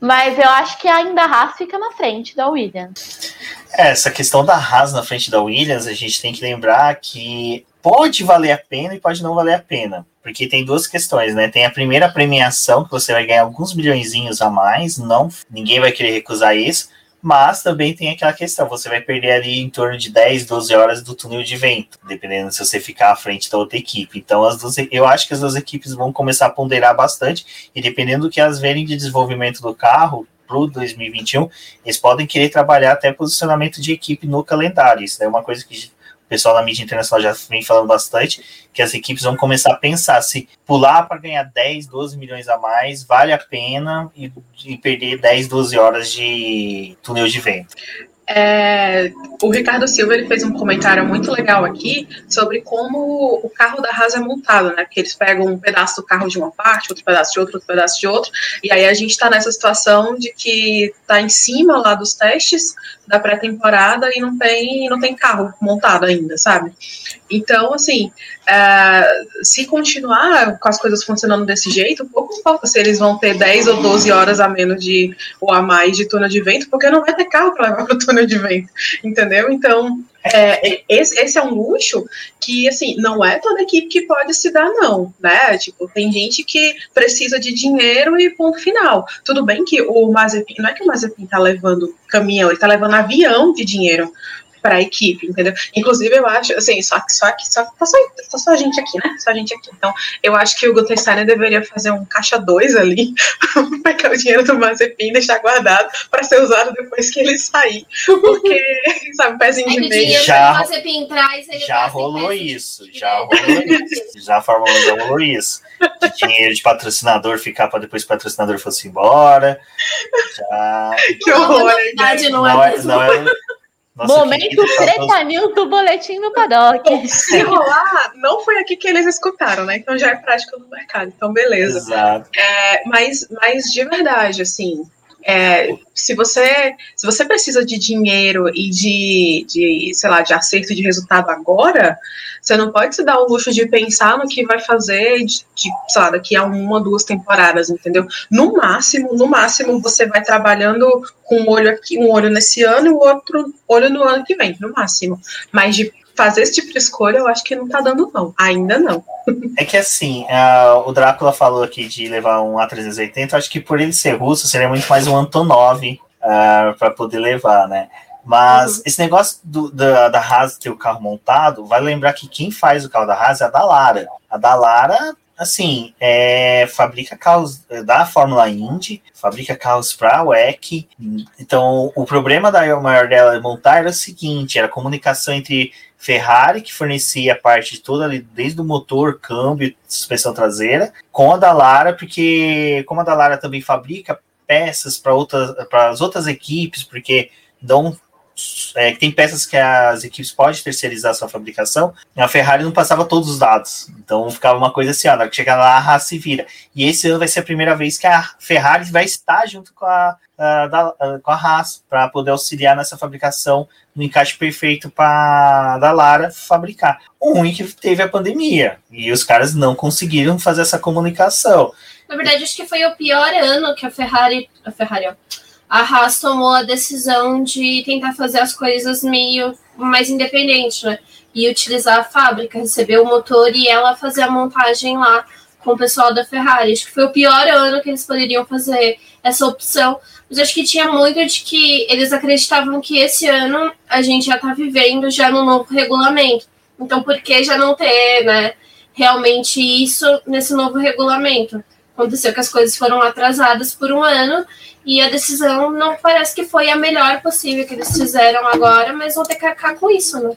Mas eu acho que ainda a Haas fica na frente da Williams. É, essa questão da Haas na frente da Williams, a gente tem que lembrar que pode valer a pena e pode não valer a pena. Porque tem duas questões, né? Tem a primeira premiação, que você vai ganhar alguns milhões a mais, não, ninguém vai querer recusar isso mas também tem aquela questão, você vai perder ali em torno de 10, 12 horas do túnel de vento, dependendo se você ficar à frente da outra equipe. Então, as duas, eu acho que as duas equipes vão começar a ponderar bastante, e dependendo do que elas verem de desenvolvimento do carro, para o 2021, eles podem querer trabalhar até posicionamento de equipe no calendário. Isso é uma coisa que pessoal da mídia internacional já vem falando bastante, que as equipes vão começar a pensar se pular para ganhar 10, 12 milhões a mais vale a pena e, e perder 10, 12 horas de túnel de vento. É, o Ricardo Silva ele fez um comentário muito legal aqui sobre como o carro da Haas é montado, né? Porque eles pegam um pedaço do carro de uma parte, outro pedaço de outro, outro pedaço de outro, e aí a gente está nessa situação de que está em cima lá dos testes da pré-temporada e não tem, não tem carro montado ainda, sabe? Então, assim, é, se continuar com as coisas funcionando desse jeito, pouco importa se eles vão ter 10 ou 12 horas a menos de ou a mais de túnel de vento, porque não vai ter carro para levar para o túnel de vento, entendeu? Então, é, esse, esse, é um luxo que, assim, não é toda equipe que pode se dar, não, né? Tipo, tem gente que precisa de dinheiro e ponto final. Tudo bem que o Mazepin, não é que o Mazepin tá levando caminhão, ele tá levando avião de dinheiro para a equipe, entendeu? Inclusive, eu acho, assim, só que só que só, tá só, tá só a gente aqui, né? Só a gente aqui. Então, eu acho que o Guter Steiner deveria fazer um caixa 2 ali, pegar o dinheiro do Mazepin e deixar guardado para ser usado depois que ele sair. Porque, sabe, pezinho de meio. Já, Mazepin traz, já rolou isso, já rolou isso. Já a Fórmula 1 já rolou isso. De dinheiro de patrocinador ficar para depois o patrocinador fosse embora. Já... Que horror, né? não, não, é, não é, nossa, Momento treta news do boletim no paddock. Se rolar, não foi aqui que eles escutaram, né? Então já é prática no mercado. Então, beleza. Exato. É, mas, mas de verdade, assim, é, se você se você precisa de dinheiro e de, de, sei lá, de acerto de resultado agora, você não pode se dar o luxo de pensar no que vai fazer de, de sei lá, daqui a uma, duas temporadas, entendeu? No máximo, no máximo, você vai trabalhando com um olho aqui, um olho nesse ano e o outro olho no ano que vem, no máximo. Mas de fazer esse tipo de escolha, eu acho que não tá dando, não. Ainda não. É que assim, uh, o Drácula falou aqui de levar um A380, acho que por ele ser russo, seria muito mais um Antonov uh, ah, para poder levar, né? Mas uhum. esse negócio do, da, da Haas ter o carro montado, vai lembrar que quem faz o carro da Haas é a Dallara. A Dallara, assim, é, fabrica carros da Fórmula Indy, fabrica carros para a WEC. Então, o problema da maior dela montar era o seguinte: era a comunicação entre Ferrari, que fornecia a parte toda ali, desde o motor, câmbio, suspensão traseira, com a Dallara, porque como a Dallara também fabrica peças para outras para as outras equipes, porque não é, tem peças que as equipes podem terceirizar sua fabricação, a Ferrari não passava todos os dados. Então ficava uma coisa assim, ó, na hora que chegar lá, a Haas se vira. E esse ano vai ser a primeira vez que a Ferrari vai estar junto com a, a, da, com a Haas para poder auxiliar nessa fabricação no encaixe perfeito para da Lara fabricar. O ruim é que teve a pandemia e os caras não conseguiram fazer essa comunicação. Na verdade, acho que foi o pior ano que a Ferrari, a Ferrari, ó, a Haas tomou a decisão de tentar fazer as coisas meio mais independente, né? E utilizar a fábrica, receber o motor e ela fazer a montagem lá com o pessoal da Ferrari. Acho que foi o pior ano que eles poderiam fazer essa opção. Mas acho que tinha muito de que eles acreditavam que esse ano a gente já está vivendo já no novo regulamento. Então, por que já não ter, né, realmente isso nesse novo regulamento? Aconteceu que as coisas foram atrasadas por um ano e a decisão não parece que foi a melhor possível que eles fizeram agora, mas vão ter que acabar com isso, né?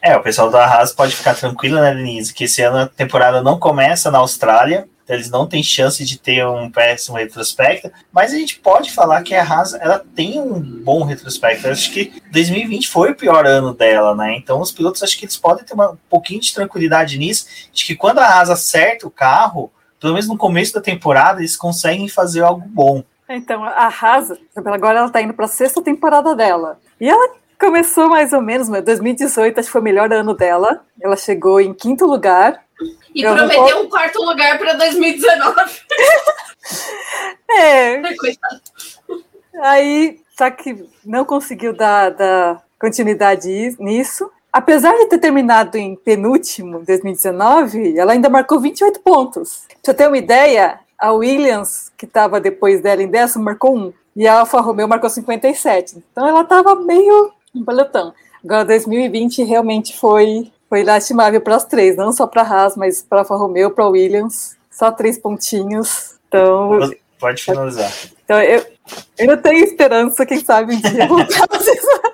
É, o pessoal da Haas pode ficar tranquilo, né, Denise? Que esse ano a temporada não começa na Austrália, então eles não têm chance de ter um péssimo retrospecto, mas a gente pode falar que a Haas ela tem um bom retrospecto. Eu acho que 2020 foi o pior ano dela, né? Então os pilotos acho que eles podem ter uma, um pouquinho de tranquilidade nisso, de que quando a Haas acerta o carro, pelo menos no começo da temporada, eles conseguem fazer algo bom. Então, a Haas, agora ela está indo para a sexta temporada dela. E ela começou mais ou menos, mas 2018 acho que foi o melhor ano dela. Ela chegou em quinto lugar. E Eu prometeu um quarto lugar para 2019. é. Coitado. Aí, só que não conseguiu dar, dar continuidade nisso. Apesar de ter terminado em penúltimo em 2019, ela ainda marcou 28 pontos. Pra você ter uma ideia, a Williams, que estava depois dela em décimo, marcou um. E a Alfa Romeo marcou 57. Então ela estava meio um pelotão. Agora 2020 realmente foi, foi lastimável para as três, não só para a Haas, mas para a Alfa Romeo, para a Williams. Só três pontinhos. Então. Pode finalizar. Então eu, eu tenho esperança, quem sabe um dia voltar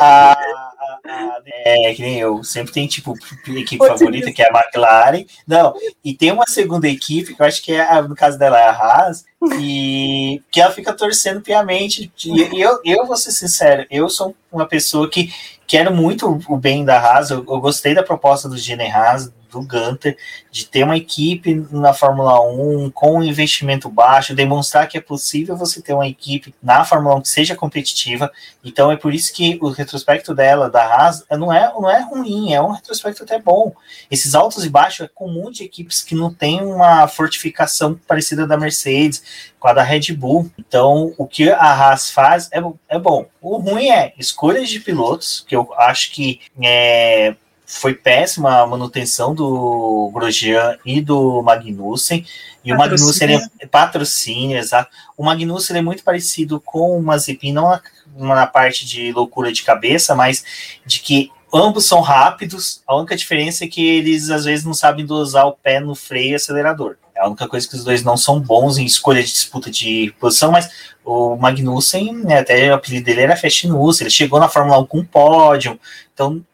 a, a, a, é que nem eu, sempre tem tipo equipe favorita, que é a McLaren. Não, e tem uma segunda equipe, que eu acho que é, no caso dela é a Haas, e que ela fica torcendo piamente. E eu, eu vou ser sincero, eu sou uma pessoa que quero muito o bem da Haas, eu, eu gostei da proposta do Gene Haas, do Gunter, de ter uma equipe na Fórmula 1 com um investimento baixo, demonstrar que é possível você ter uma equipe na Fórmula 1 que seja competitiva. Então é por isso que o retrospecto dela, da Haas, não é, não é ruim, é um retrospecto até bom. Esses altos e baixos é comum de equipes que não têm uma fortificação parecida da Mercedes, com a da Red Bull. Então, o que a Haas faz é, é bom. O ruim é escolhas de pilotos, que eu acho que é, foi péssima a manutenção do Grosjean e do Magnussen. E patrocínio. o Magnussen é patrocínio, exato. O Magnussen é muito parecido com o Mazepin, não na parte de loucura de cabeça, mas de que ambos são rápidos. A única diferença é que eles às vezes não sabem dosar o pé no freio e acelerador. É a única coisa que os dois não são bons em escolha de disputa de posição, mas o Magnussen, né, até o apelido dele era Fast News, ele chegou na Fórmula 1 com um pódio, então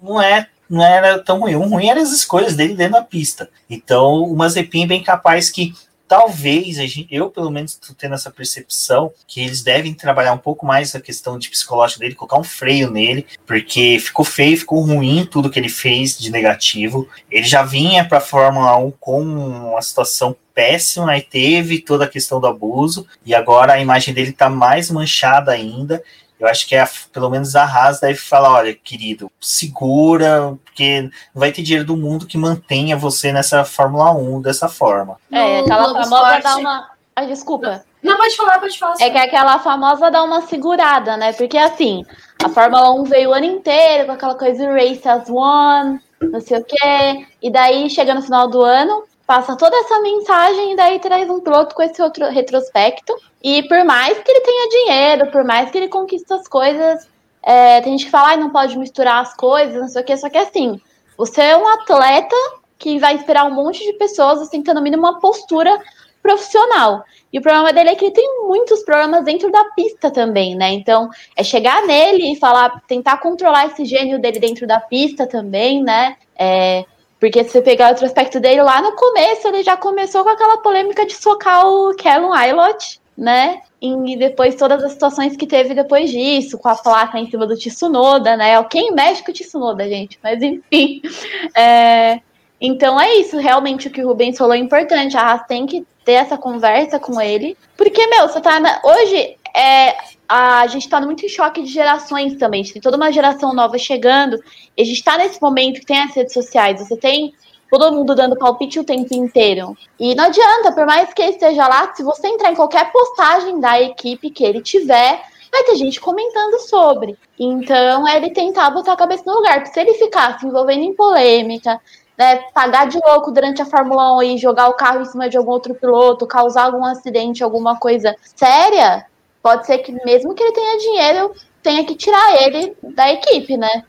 não é não era tão ruim. O ruim eram as escolhas dele dentro da pista. Então, o Mazepin é bem capaz que talvez, eu pelo menos estou tendo essa percepção que eles devem trabalhar um pouco mais a questão de psicológico dele, colocar um freio nele, porque ficou feio, ficou ruim tudo que ele fez de negativo. Ele já vinha para a Fórmula 1 com uma situação péssima e teve toda a questão do abuso, e agora a imagem dele está mais manchada ainda. Eu acho que é, pelo menos a Haas deve falar, olha, querido, segura, porque não vai ter dinheiro do mundo que mantenha você nessa Fórmula 1 dessa forma. É, aquela famosa dar uma. Ai, desculpa. Não, pode falar, pode falar. É que aquela famosa dá uma segurada, né? Porque assim, a Fórmula 1 veio o ano inteiro com aquela coisa de Race as One, não sei o quê. E daí, chega no final do ano, passa toda essa mensagem e daí traz um piloto com esse outro retrospecto. E por mais que ele tenha dinheiro, por mais que ele conquiste as coisas, é, tem gente que fala, ah, não pode misturar as coisas, não sei o que, só que assim, você é um atleta que vai inspirar um monte de pessoas, que ter no mínimo uma postura profissional. E o problema dele é que ele tem muitos problemas dentro da pista também, né? Então, é chegar nele e falar, tentar controlar esse gênio dele dentro da pista também, né? É, porque se você pegar outro aspecto dele, lá no começo ele já começou com aquela polêmica de socar o Kellen Aylott, né? E depois todas as situações que teve depois disso, com a placa em cima do Tsunoda, né? Quem mexe com o Tsunoda, gente? Mas enfim. É... Então é isso, realmente o que o Rubens falou é importante. A Haas tem que ter essa conversa com ele. Porque, meu, você tá. Na... Hoje é, a gente está muito em choque de gerações também. Tem toda uma geração nova chegando. E a gente está nesse momento que tem as redes sociais. Você tem todo mundo dando palpite o tempo inteiro. E não adianta, por mais que ele esteja lá, se você entrar em qualquer postagem da equipe que ele tiver, vai ter gente comentando sobre. Então, é ele tentar botar a cabeça no lugar. Porque se ele ficar se envolvendo em polêmica, né, pagar de louco durante a Fórmula 1 e jogar o carro em cima de algum outro piloto, causar algum acidente, alguma coisa séria, pode ser que mesmo que ele tenha dinheiro, tenha que tirar ele da equipe, né?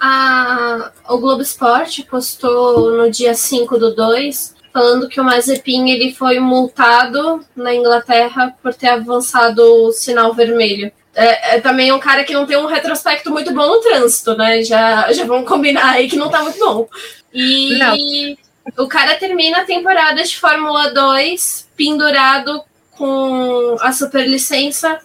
A, o Globo Esporte postou no dia 5 do 2 falando que o Mazepin ele foi multado na Inglaterra por ter avançado o sinal vermelho. É, é, também um cara que não tem um retrospecto muito bom no trânsito, né? Já, já vamos combinar aí que não tá muito bom. E não. o cara termina a temporada de Fórmula 2 pendurado com a superlicença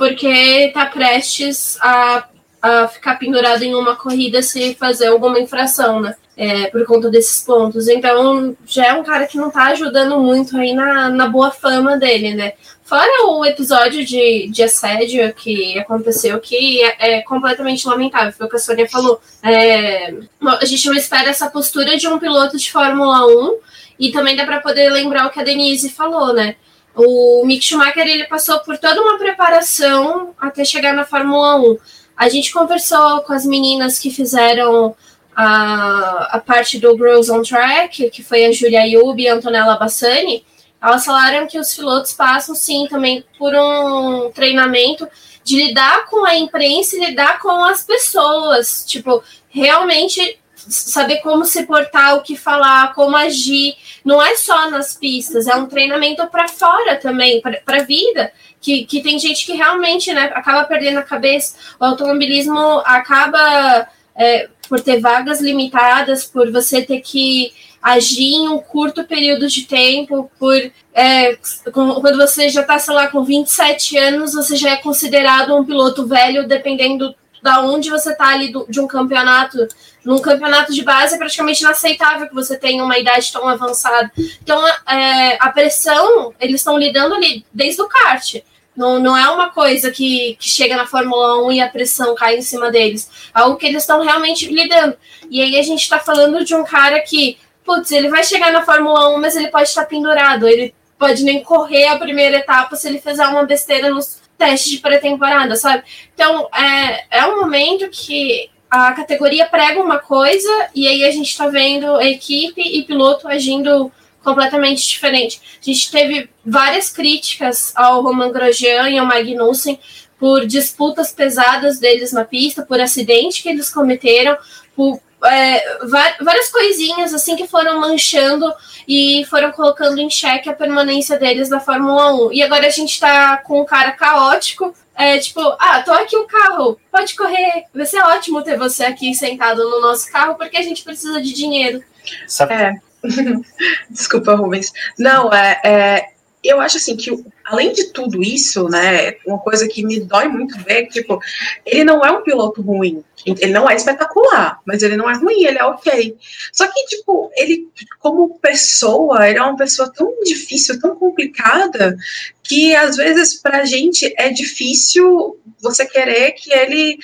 porque está prestes a, a ficar pendurado em uma corrida se fazer alguma infração, né? É, por conta desses pontos. Então, já é um cara que não está ajudando muito aí na, na boa fama dele, né? Fora o episódio de, de assédio que aconteceu, que é, é completamente lamentável, foi o que a Sônia falou. É, a gente não espera essa postura de um piloto de Fórmula 1 e também dá para poder lembrar o que a Denise falou, né? O Mick Schumacher ele passou por toda uma preparação até chegar na Fórmula 1. A gente conversou com as meninas que fizeram a, a parte do Girls on Track, que foi a Julia Yubi e a Antonella Bassani. Elas falaram que os pilotos passam, sim, também por um treinamento de lidar com a imprensa e lidar com as pessoas. Tipo, realmente saber como se portar, o que falar, como agir. Não é só nas pistas, é um treinamento para fora também, para a vida. Que, que tem gente que realmente né, acaba perdendo a cabeça. O automobilismo acaba é, por ter vagas limitadas, por você ter que agir em um curto período de tempo, por é, quando você já está, sei lá, com 27 anos, você já é considerado um piloto velho, dependendo da onde você está ali do, de um campeonato. Num campeonato de base é praticamente inaceitável que você tenha uma idade tão avançada. Então, é, a pressão, eles estão lidando ali desde o kart. Não, não é uma coisa que, que chega na Fórmula 1 e a pressão cai em cima deles. É algo que eles estão realmente lidando. E aí a gente está falando de um cara que, putz, ele vai chegar na Fórmula 1, mas ele pode estar pendurado. Ele pode nem correr a primeira etapa se ele fizer uma besteira nos testes de pré-temporada, sabe? Então, é, é um momento que a categoria prega uma coisa e aí a gente está vendo equipe e piloto agindo completamente diferente. A gente teve várias críticas ao Roman Grosjean e ao Magnussen por disputas pesadas deles na pista, por acidente que eles cometeram, por é, várias coisinhas assim que foram manchando e foram colocando em xeque a permanência deles na Fórmula 1. E agora a gente tá com um cara caótico, é, tipo, ah, tô aqui o carro, pode correr, vai ser ótimo ter você aqui sentado no nosso carro, porque a gente precisa de dinheiro. Sabe? É. Desculpa, Rubens. Não, é, é, eu acho assim que, além de tudo isso, né, uma coisa que me dói muito ver é tipo, ele não é um piloto ruim. Ele não é espetacular, mas ele não é ruim, ele é ok. Só que, tipo, ele, como pessoa, ele é uma pessoa tão difícil, tão complicada, que às vezes pra gente é difícil você querer que ele,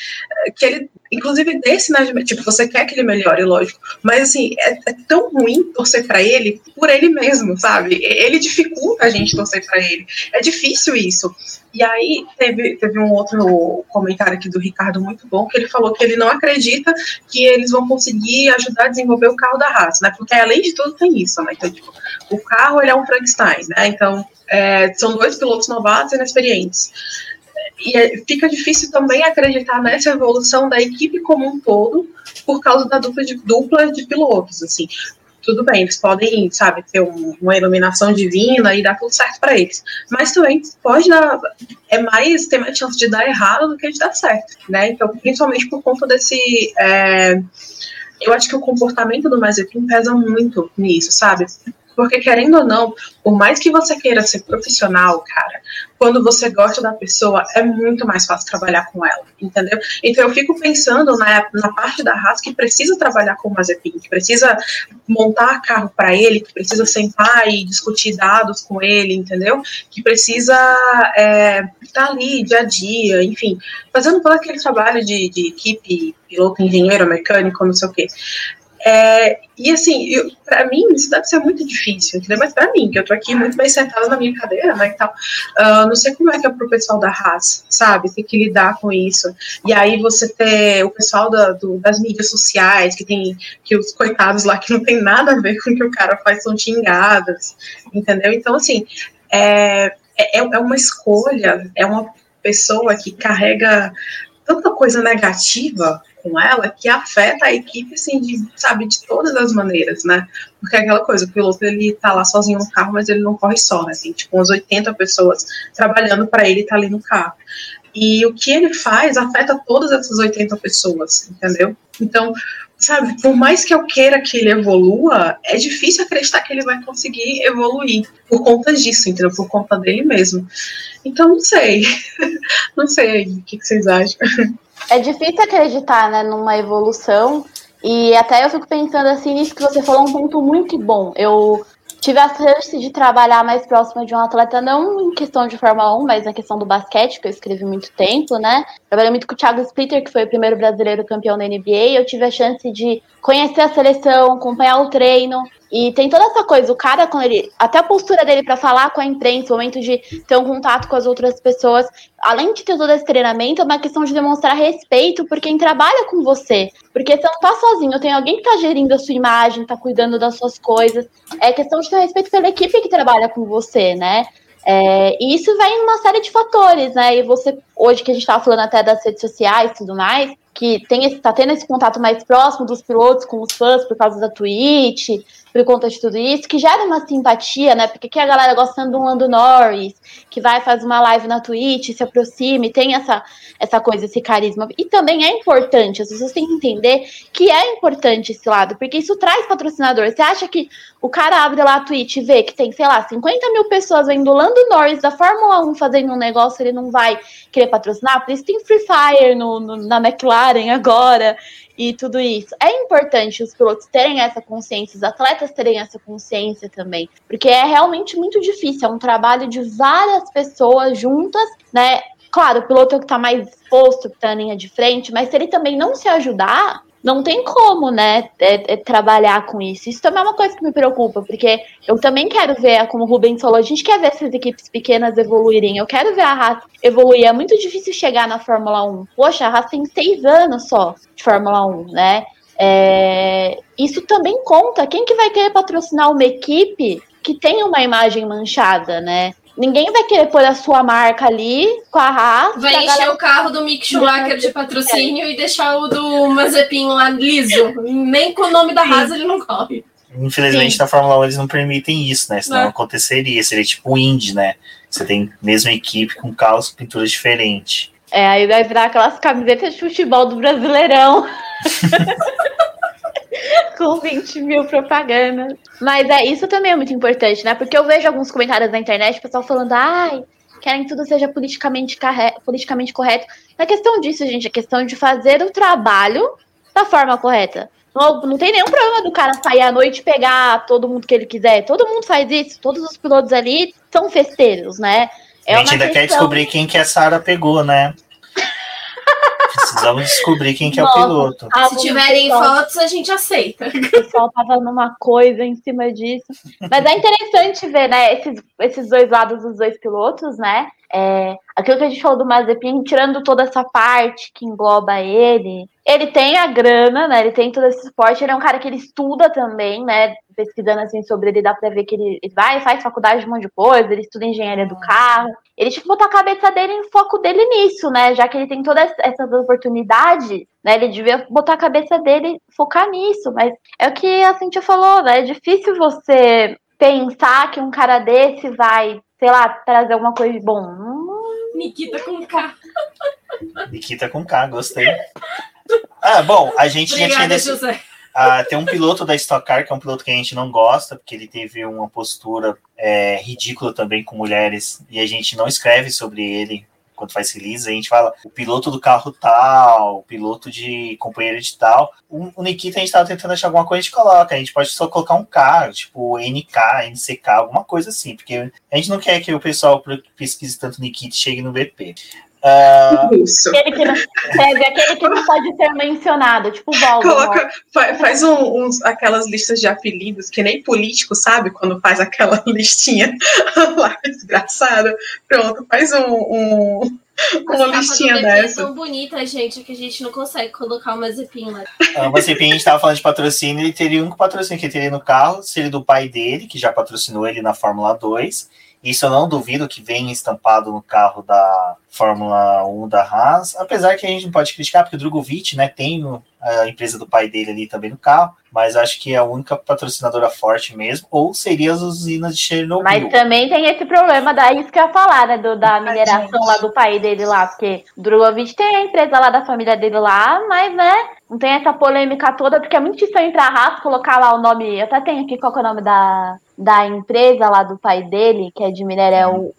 que ele inclusive dê sinais de. Tipo, você quer que ele melhore, lógico. Mas, assim, é, é tão ruim torcer para ele por ele mesmo, sabe? Ele dificulta a gente torcer para ele. É difícil isso. E aí, teve, teve um outro comentário aqui do Ricardo muito bom, que ele falou que ele não acredita que eles vão conseguir ajudar a desenvolver o carro da raça, né? Porque, além de tudo, tem isso, né? Então, tipo, o carro, ele é um Frankenstein, né? Então, é, são dois pilotos novatos e inexperientes e é, fica difícil também acreditar nessa evolução da equipe como um todo por causa da dupla de, dupla de pilotos, assim. Tudo bem, eles podem, sabe, ter um, uma iluminação divina e dar tudo certo para eles. Mas também pode dar, é mais, tem mais chance de dar errado do que de dar certo, né? Então, principalmente por conta desse, é, eu acho que o comportamento do Mazepin pesa muito nisso, sabe? Porque, querendo ou não, por mais que você queira ser profissional, cara, quando você gosta da pessoa, é muito mais fácil trabalhar com ela, entendeu? Então eu fico pensando na, na parte da raça que precisa trabalhar com o Mazepin, que precisa montar carro para ele, que precisa sentar e discutir dados com ele, entendeu? Que precisa é, estar ali dia a dia, enfim, fazendo todo aquele trabalho de, de equipe, piloto, engenheiro, mecânico, não sei o quê. É, e assim, para mim, isso deve ser muito difícil? Mas para mim, que eu tô aqui muito bem sentada na minha cadeira, né, e tal, uh, não sei como é que é pro pessoal da raça, sabe? Ter que lidar com isso. E aí você ter o pessoal da, do, das mídias sociais, que tem, que os coitados lá que não tem nada a ver com o que o cara faz são xingados, entendeu? Então, assim, é, é, é uma escolha, é uma pessoa que carrega tanta coisa negativa com ela que afeta a equipe, assim, de, sabe, de todas as maneiras, né? Porque é aquela coisa, o piloto, ele tá lá sozinho no carro, mas ele não corre só, né? Tem, tipo, umas 80 pessoas trabalhando para ele estar tá ali no carro. E o que ele faz afeta todas essas 80 pessoas, entendeu? Então, sabe, por mais que eu queira que ele evolua, é difícil acreditar que ele vai conseguir evoluir por conta disso, entendeu? Por conta dele mesmo. Então, não sei. não sei o que, que vocês acham. É difícil acreditar, né, numa evolução. E até eu fico pensando assim nisso que você falou um ponto muito bom. Eu tive a chance de trabalhar mais próximo de um atleta, não em questão de Fórmula 1, mas na questão do basquete, que eu escrevi muito tempo, né? Trabalhei muito com o Thiago Splitter, que foi o primeiro brasileiro campeão da NBA. Eu tive a chance de conhecer a seleção, acompanhar o treino. E tem toda essa coisa, o cara, quando ele. Até a postura dele para falar com a imprensa, o momento de ter um contato com as outras pessoas, além de ter todo esse treinamento, é uma questão de demonstrar respeito por quem trabalha com você. Porque você não tá sozinho, tem alguém que tá gerindo a sua imagem, tá cuidando das suas coisas. É questão de ter respeito pela equipe que trabalha com você, né? É, e isso vai em uma série de fatores, né? E você, hoje que a gente estava falando até das redes sociais e tudo mais, que tem esse, tá tendo esse contato mais próximo dos pilotos com os fãs por causa da Twitch, por conta de tudo isso, que gera uma simpatia, né? Porque aqui a galera gostando do Lando Norris, que vai faz uma live na Twitch, se aproxima e tem essa, essa coisa, esse carisma. E também é importante, as pessoas têm que entender que é importante esse lado, porque isso traz patrocinador. Você acha que o cara abre lá a Twitch e vê que tem, sei lá, 50 mil pessoas vendo Lando Norris da Fórmula 1 fazendo um negócio, ele não vai querer patrocinar? Por isso tem Free Fire no, no na McLaren agora e tudo isso. É importante os pilotos terem essa consciência, os atletas terem essa consciência também, porque é realmente muito difícil, é um trabalho de várias pessoas juntas, né? Claro, o piloto é que está mais exposto, que tá na linha de frente, mas se ele também não se ajudar, não tem como, né, é, é trabalhar com isso. Isso também é uma coisa que me preocupa, porque eu também quero ver, como o Rubens falou, a gente quer ver essas equipes pequenas evoluírem. Eu quero ver a Haas evoluir. É muito difícil chegar na Fórmula 1. Poxa, a Haas tem seis anos só de Fórmula 1, né? É, isso também conta. Quem que vai querer patrocinar uma equipe que tem uma imagem manchada, né? Ninguém vai querer pôr a sua marca ali com a Haas. Vai encher galera... o carro do Mick Schumacher de patrocínio é. e deixar o do Mazepin lá liso. Nem com o nome da Haas ele não corre. Infelizmente, Sim. na Fórmula 1 eles não permitem isso, né? Senão não. aconteceria. Seria tipo o Indy, né? Você tem mesma equipe com carros com pintura diferente. É, aí vai virar aquelas camisetas de futebol do Brasileirão. com 20 mil propagandas. Mas é, isso também é muito importante, né? Porque eu vejo alguns comentários na internet, o pessoal falando, ai, querem que tudo seja politicamente, politicamente correto. Não é questão disso, gente, é questão de fazer o trabalho da forma correta. Não, não tem nenhum problema do cara sair à noite e pegar todo mundo que ele quiser. Todo mundo faz isso, todos os pilotos ali são festeiros, né? É a gente ainda quer descobrir quem que a Sara pegou, né? Precisamos descobrir quem que é o piloto. Ah, Se tiverem fotos, a gente aceita. O pessoal tava numa coisa em cima disso. Mas é interessante ver, né, esses, esses dois lados dos dois pilotos, né? É, aquilo que a gente falou do Mazepin, tirando toda essa parte que engloba ele, ele tem a grana, né? Ele tem todo esse esporte, ele é um cara que ele estuda também, né? Pesquisando assim sobre ele, dá pra ver que ele, ele vai, faz faculdade de um monte de coisa, ele estuda engenharia do carro. Ele tinha que botar a cabeça dele em foco dele nisso, né? Já que ele tem todas essas oportunidades, né? Ele devia botar a cabeça dele focar nisso. Mas é o que a Cintia falou, né? É difícil você pensar que um cara desse vai sei lá, trazer alguma coisa de bom. Nikita com K. Nikita com K, gostei. Ah, bom, a gente Obrigada, já tinha. Desse... José. Ah, tem um piloto da Stock Car, que é um piloto que a gente não gosta, porque ele teve uma postura é, ridícula também com mulheres, e a gente não escreve sobre ele quando faz release, a gente fala o piloto do carro tal, o piloto de companheiro de tal. O, o Nikita a gente tava tentando achar alguma coisa, a gente coloca. A gente pode só colocar um K, tipo NK, NCK, alguma coisa assim, porque a gente não quer que o pessoal pesquise tanto Nikita e chegue no VP. Uh... Aquele que, não, aquele que não pode ser mencionado, tipo o Coloca, faz, faz um, uns, aquelas listas de apelidos, que nem político, sabe? Quando faz aquela listinha lá, desgraçada. Pronto, faz um, um uma listinha dessa. É tão bonita, gente, que a gente não consegue colocar uma zipinha lá. Ah, uma zipinha, a gente tava falando de patrocínio, ele teria um patrocínio que ele teria no carro, seria do pai dele, que já patrocinou ele na Fórmula 2 isso eu não duvido que venha estampado no carro da Fórmula 1 da Haas, apesar que a gente não pode criticar, porque o Drogovic, né, tem a empresa do pai dele ali também no carro, mas acho que é a única patrocinadora forte mesmo, ou seria as usinas de Chernobyl. Mas também tem esse problema da isso que eu ia falar, né, do, da mineração lá do pai dele lá, porque o Drogovic tem a empresa lá da família dele lá, mas, né, não tem essa polêmica toda, porque é muito estranho entrar Haas, colocar lá o nome, eu até tenho aqui qual é o nome da, da empresa lá do pai dele, que é de minério, é o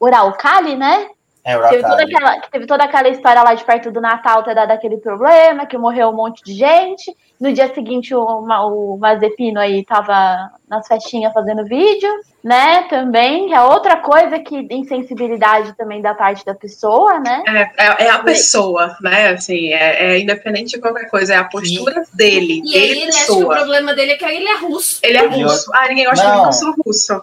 Uralcali, né? É, teve toda, aquela, teve toda aquela história lá de perto do Natal ter dado aquele problema, que morreu um monte de gente. No dia seguinte, o, o Mazepino aí tava nas festinhas fazendo vídeo, né? Também, que é outra coisa que insensibilidade também da parte da pessoa, né? É, é, é a pessoa, né? Assim, é, é, independente de qualquer coisa, é a postura Sim. dele. E aí, ele acha que o problema dele é que ele é russo. Ele é russo. Ah, ninguém gosta de mim russo.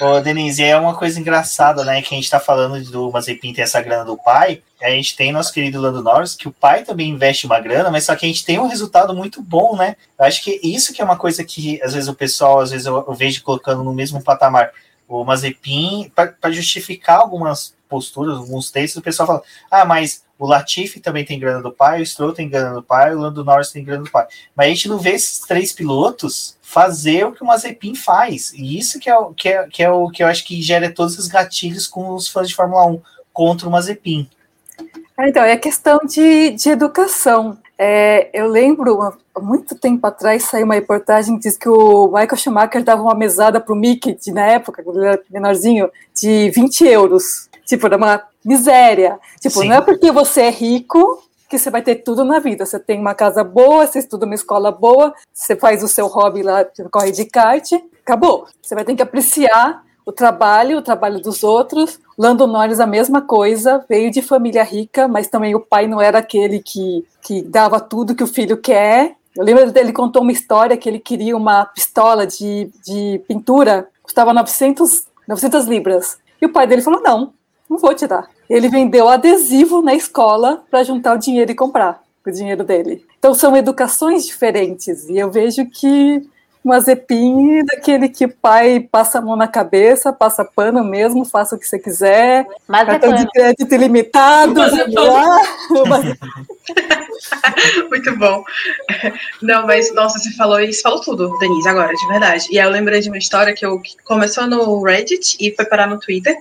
Ô, Denise, é uma coisa engraçada, né? Que a gente tá falando do Mazepin ter essa grana do pai. A gente tem nosso querido Lando Norris, que o pai também investe uma grana, mas só que a gente tem um resultado muito bom, né? Eu acho que isso que é uma coisa que às vezes o pessoal, às vezes eu, eu vejo colocando no mesmo patamar. O Mazepin, para justificar algumas posturas, alguns textos, o pessoal fala, ah, mas o Latifi também tem grana do pai, o Stroll tem grana do pai, o Lando Norris tem grana do pai. Mas a gente não vê esses três pilotos fazer o que o Mazepin faz. E isso que é, o, que, é, que é o que eu acho que gera todos os gatilhos com os fãs de Fórmula 1 contra o Mazepin. É, então, é questão de, de educação. É, eu lembro, há muito tempo atrás, saiu uma reportagem que diz que o Michael Schumacher dava uma mesada para o Mickey, de, na época, quando ele era menorzinho, de 20 euros. Tipo, era uma miséria. Tipo, Sim. não é porque você é rico que você vai ter tudo na vida. Você tem uma casa boa, você estuda uma escola boa, você faz o seu hobby lá, corre de kart, acabou. Você vai ter que apreciar o trabalho, o trabalho dos outros. Lando Norris, a mesma coisa, veio de família rica, mas também o pai não era aquele que, que dava tudo que o filho quer. Eu lembro dele contou uma história que ele queria uma pistola de, de pintura, custava 900, 900 libras. E o pai dele falou: não, não vou te dar. Ele vendeu adesivo na escola para juntar o dinheiro e comprar o dinheiro dele. Então são educações diferentes e eu vejo que Mazepin daquele que o pai passa a mão na cabeça, passa pano mesmo, faça o que você quiser. Mas cartão de crédito ilimitado. Muito bom. Não, mas nossa, você falou isso, falou tudo, Denise, agora, de verdade. E aí eu lembrei de uma história que, eu, que começou no Reddit e foi parar no Twitter,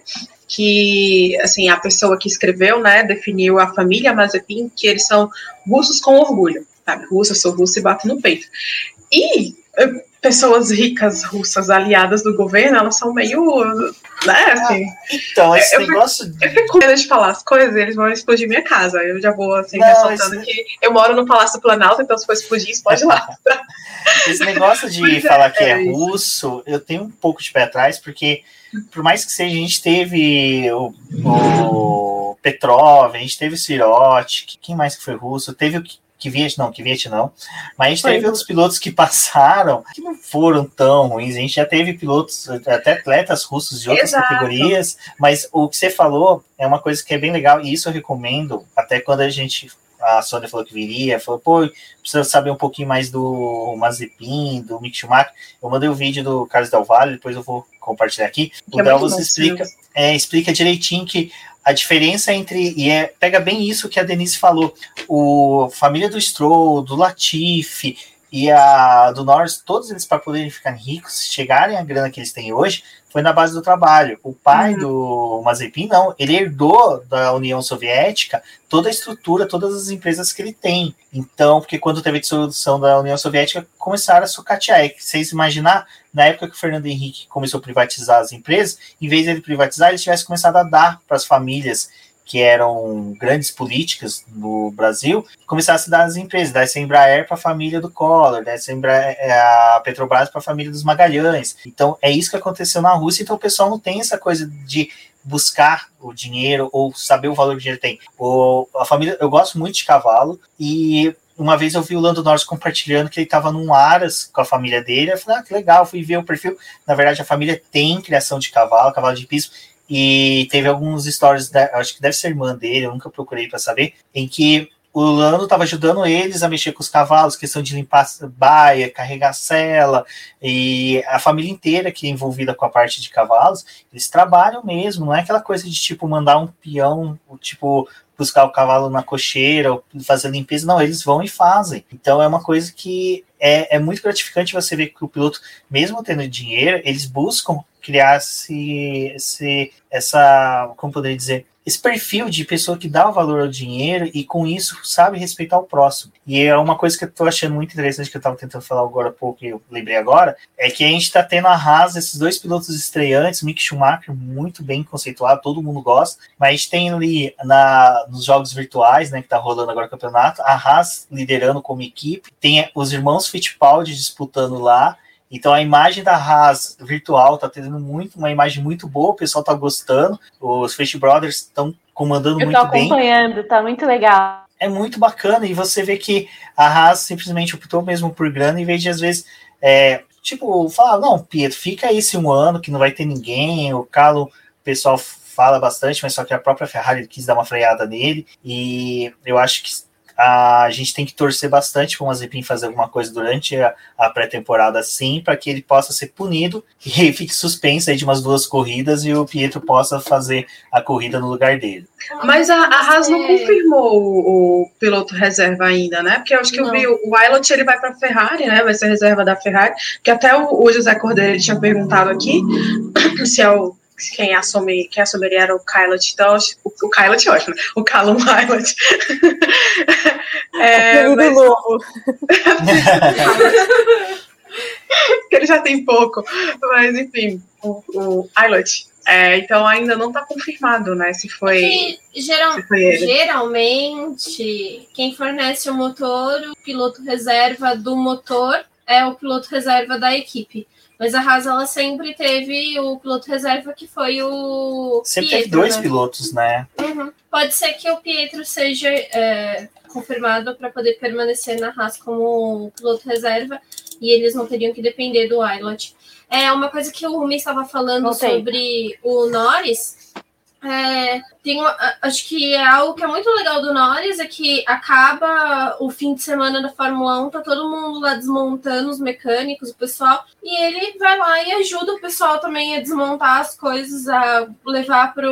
que assim a pessoa que escreveu, né, definiu a família Mazepin que eles são russos com orgulho, sabe? Russa, sou russo e bato no peito. E pessoas ricas russas aliadas do governo, elas são meio, né, assim... Ah, então, esse eu negócio... Fico, eu fico com medo de falar as coisas, eles vão explodir minha casa, eu já vou, assim, Não, ressaltando esse... que eu moro no Palácio do Planalto, então se for explodir, explode lá. esse negócio de Mas falar é, que é, é russo, eu tenho um pouco de pé atrás, porque por mais que seja, a gente teve o, o Petrov, a gente teve o Sirotti, quem mais que foi russo? Teve o Kvyat não, Kvyat não. Mas a gente teve outros pilotos que passaram que não foram tão ruins. A gente já teve pilotos, até atletas russos de outras Exato. categorias. Mas o que você falou é uma coisa que é bem legal, e isso eu recomendo, até quando a gente a Sônia falou que viria, falou, pô, precisa saber um pouquinho mais do Mazepin, do Mick Schumacher. Eu mandei o um vídeo do Carlos Del Valle, depois eu vou compartilhar aqui. Que o é explica, é, explica direitinho que a diferença entre. E é, pega bem isso que a Denise falou. O família do Stroll, do Latifi e a do Norris, todos eles para poderem ficar ricos, chegarem à grana que eles têm hoje, foi na base do trabalho. O pai uhum. do Mazepin, não, ele herdou da União Soviética toda a estrutura, todas as empresas que ele tem. Então, porque quando teve a dissolução da União Soviética, começaram a sucatear. É vocês imaginar, na época que o Fernando Henrique começou a privatizar as empresas, em vez de ele privatizar, ele tivesse começado a dar para as famílias que eram grandes políticas no Brasil, começasse a dar as empresas, desse a Embraer para a família do Collor, desse a, Embraer, é, a Petrobras para a família dos Magalhães. Então, é isso que aconteceu na Rússia, então o pessoal não tem essa coisa de buscar o dinheiro ou saber o valor que o dinheiro tem. O, a família, eu gosto muito de cavalo e uma vez eu vi o Lando Norris compartilhando que ele estava num Aras com a família dele. Eu falei, ah, que legal, fui ver o perfil. Na verdade, a família tem criação de cavalo, cavalo de piso, e teve alguns stories, acho que deve ser irmã dele, eu nunca procurei para saber, em que o Lando estava ajudando eles a mexer com os cavalos, questão de limpar baia, carregar cela, e a família inteira que é envolvida com a parte de cavalos, eles trabalham mesmo, não é aquela coisa de tipo mandar um peão, tipo buscar o cavalo na cocheira, ou fazer limpeza, não, eles vão e fazem. Então é uma coisa que é, é muito gratificante você ver que o piloto, mesmo tendo dinheiro, eles buscam criar esse, esse, essa, como poderia dizer, esse perfil de pessoa que dá valor ao dinheiro e com isso sabe respeitar o próximo. E é uma coisa que eu tô achando muito interessante que eu estava tentando falar agora há pouco e eu lembrei agora, é que a gente está tendo a Haas, esses dois pilotos estreantes, Mick Schumacher, muito bem conceituado, todo mundo gosta, mas a gente tem ali na, nos jogos virtuais, né, que tá rolando agora o campeonato, a Haas liderando como equipe, tem os irmãos Fittipaldi disputando lá, então a imagem da Haas virtual tá tendo muito, uma imagem muito boa, o pessoal tá gostando, os Fish Brothers estão comandando Eu muito bem. Eu tô acompanhando, tá muito legal. É muito bacana, e você vê que a Haas simplesmente optou mesmo por grana, em vez de às vezes, é, tipo, falar, não, Pietro, fica aí esse um ano que não vai ter ninguém, o Carlo, o pessoal fala bastante, mas só que a própria Ferrari quis dar uma freada nele, e eu acho que a gente tem que torcer bastante para o Mazepin fazer alguma coisa durante a, a pré-temporada, sim, para que ele possa ser punido e fique suspenso aí de umas duas corridas e o Pietro possa fazer a corrida no lugar dele. Mas a, a Haas não confirmou o, o, piloto reserva ainda, né? Porque eu acho que não. eu vi o Wilot ele vai para a Ferrari, né? Vai ser reserva da Ferrari. Que até o, o José Cordeiro ele tinha perguntado aqui se é o quem, assume, quem assumiria era o Kylot, então o, o Kylot é ótimo, né? o Callum Kylot. é, mas... novo. que ele já tem pouco, mas enfim, o, o Ilot. É, então ainda não está confirmado, né? Se foi. geral, se foi geralmente, quem fornece o motor, o piloto reserva do motor é o piloto reserva da equipe. Mas a Haas ela sempre teve o piloto reserva que foi o. Sempre Pietro, teve dois né? pilotos, né? Uhum. Pode ser que o Pietro seja é, confirmado para poder permanecer na Haas como piloto reserva e eles não teriam que depender do Ilot. É uma coisa que o Rumi estava falando sobre o Norris é, tem, acho que é algo que é muito legal do Norris é que acaba o fim de semana da Fórmula 1, tá todo mundo lá desmontando os mecânicos, o pessoal, e ele vai lá e ajuda o pessoal também a desmontar as coisas, a levar para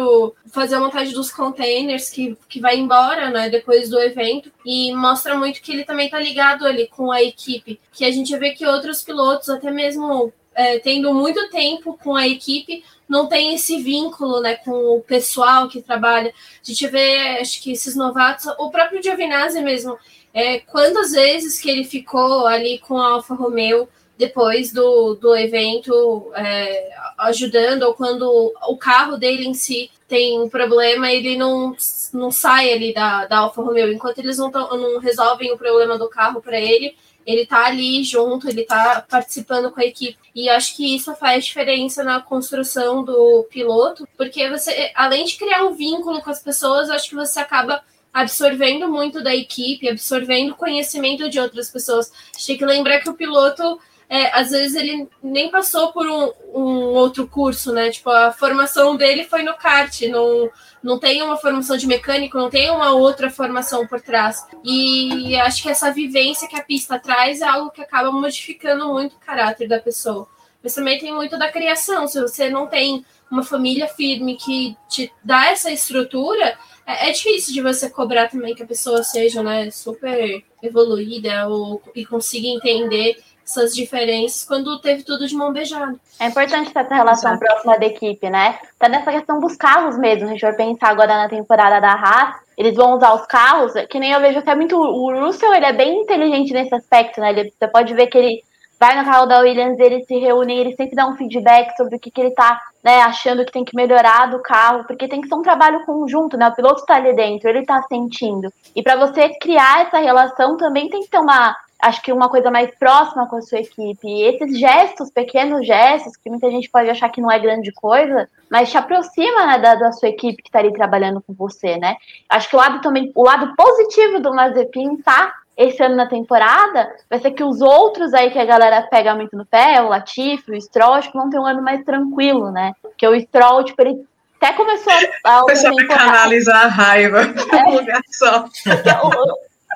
fazer a montagem dos containers que, que vai embora, né, depois do evento, e mostra muito que ele também tá ligado ali com a equipe, que a gente vê que outros pilotos, até mesmo é, tendo muito tempo com a equipe, não tem esse vínculo né, com o pessoal que trabalha. A gente vê, acho que esses novatos, o próprio Giovinazzi mesmo, é, quantas vezes que ele ficou ali com a Alfa Romeo depois do, do evento é, ajudando, ou quando o carro dele em si tem um problema, ele não, não sai ali da, da Alfa Romeo. Enquanto eles não, tão, não resolvem o problema do carro para ele, ele tá ali junto, ele tá participando com a equipe. E acho que isso faz diferença na construção do piloto, porque você, além de criar um vínculo com as pessoas, acho que você acaba absorvendo muito da equipe, absorvendo conhecimento de outras pessoas. Tem que lembrar que o piloto é, às vezes ele nem passou por um, um, outro curso, né? Tipo, a formação dele foi no kart, não, não tem uma formação de mecânico, não tem uma outra formação por trás. E acho que essa vivência que a pista traz é algo que acaba modificando muito o caráter da pessoa. Mas também tem muito da criação. Se você não tem uma família firme que te dá essa estrutura, é, é difícil de você cobrar também que a pessoa seja né, super evoluída ou, e consiga entender essas diferenças quando teve tudo de mão beijada. É importante ter essa relação Exato. próxima da equipe, né? Tá nessa questão dos carros mesmo. A gente vai pensar agora na temporada da Haas. Eles vão usar os carros, que nem eu vejo até muito. O Russell, ele é bem inteligente nesse aspecto, né? Ele, você pode ver que ele vai no carro da Williams, eles se reúnem, ele sempre dá um feedback sobre o que, que ele tá né, achando que tem que melhorar do carro, porque tem que ser um trabalho conjunto, né? O piloto tá ali dentro, ele tá sentindo. E para você criar essa relação também tem que ter uma acho que uma coisa mais próxima com a sua equipe. E esses gestos, pequenos gestos, que muita gente pode achar que não é grande coisa, mas te aproxima né, da, da, sua equipe que está ali trabalhando com você, né? Acho que o lado também, o lado positivo do Mazepin tá esse ano na temporada, vai ser que os outros aí que a galera pega muito no pé, o Latifi, o Stroll, acho que vão ter um ano mais tranquilo, né? Porque o Stroll, tipo, ele até começou a. A canalizar a raiva é. um lugar só.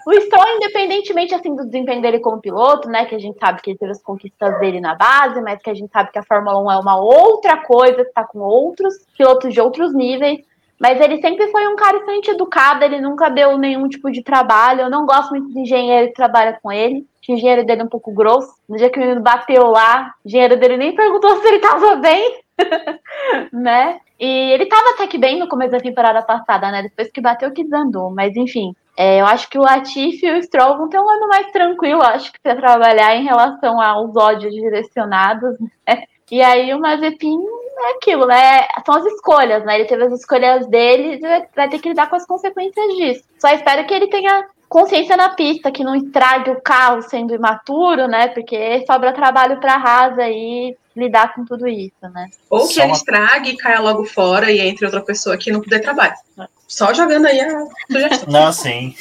O Stroll, independentemente assim do desempenho dele como piloto, né, que a gente sabe que ele teve as conquistas dele na base, mas que a gente sabe que a Fórmula 1 é uma outra coisa, está com outros pilotos de outros níveis. Mas ele sempre foi um cara extremamente educado, ele nunca deu nenhum tipo de trabalho. Eu não gosto muito de engenheiro que trabalha com ele. O engenheiro dele é um pouco grosso. No dia que o menino bateu lá, o engenheiro dele nem perguntou se ele estava bem, né? E ele estava até que bem no começo da temporada passada, né? Depois que bateu que desandou. Mas enfim, é, eu acho que o Latifi e o Stroll vão ter um ano mais tranquilo, acho que para trabalhar em relação aos ódios direcionados, né? E aí o Mazepin é aquilo, né? São as escolhas, né? Ele teve as escolhas dele e vai ter que lidar com as consequências disso. Só espero que ele tenha consciência na pista, que não estrague o carro sendo imaturo, né? Porque sobra trabalho para a Haas aí lidar com tudo isso, né? Ou que Só ele uma- estrague e caia logo fora e entre outra pessoa que não puder trabalhar. Só jogando aí a sugestão. Não, sim.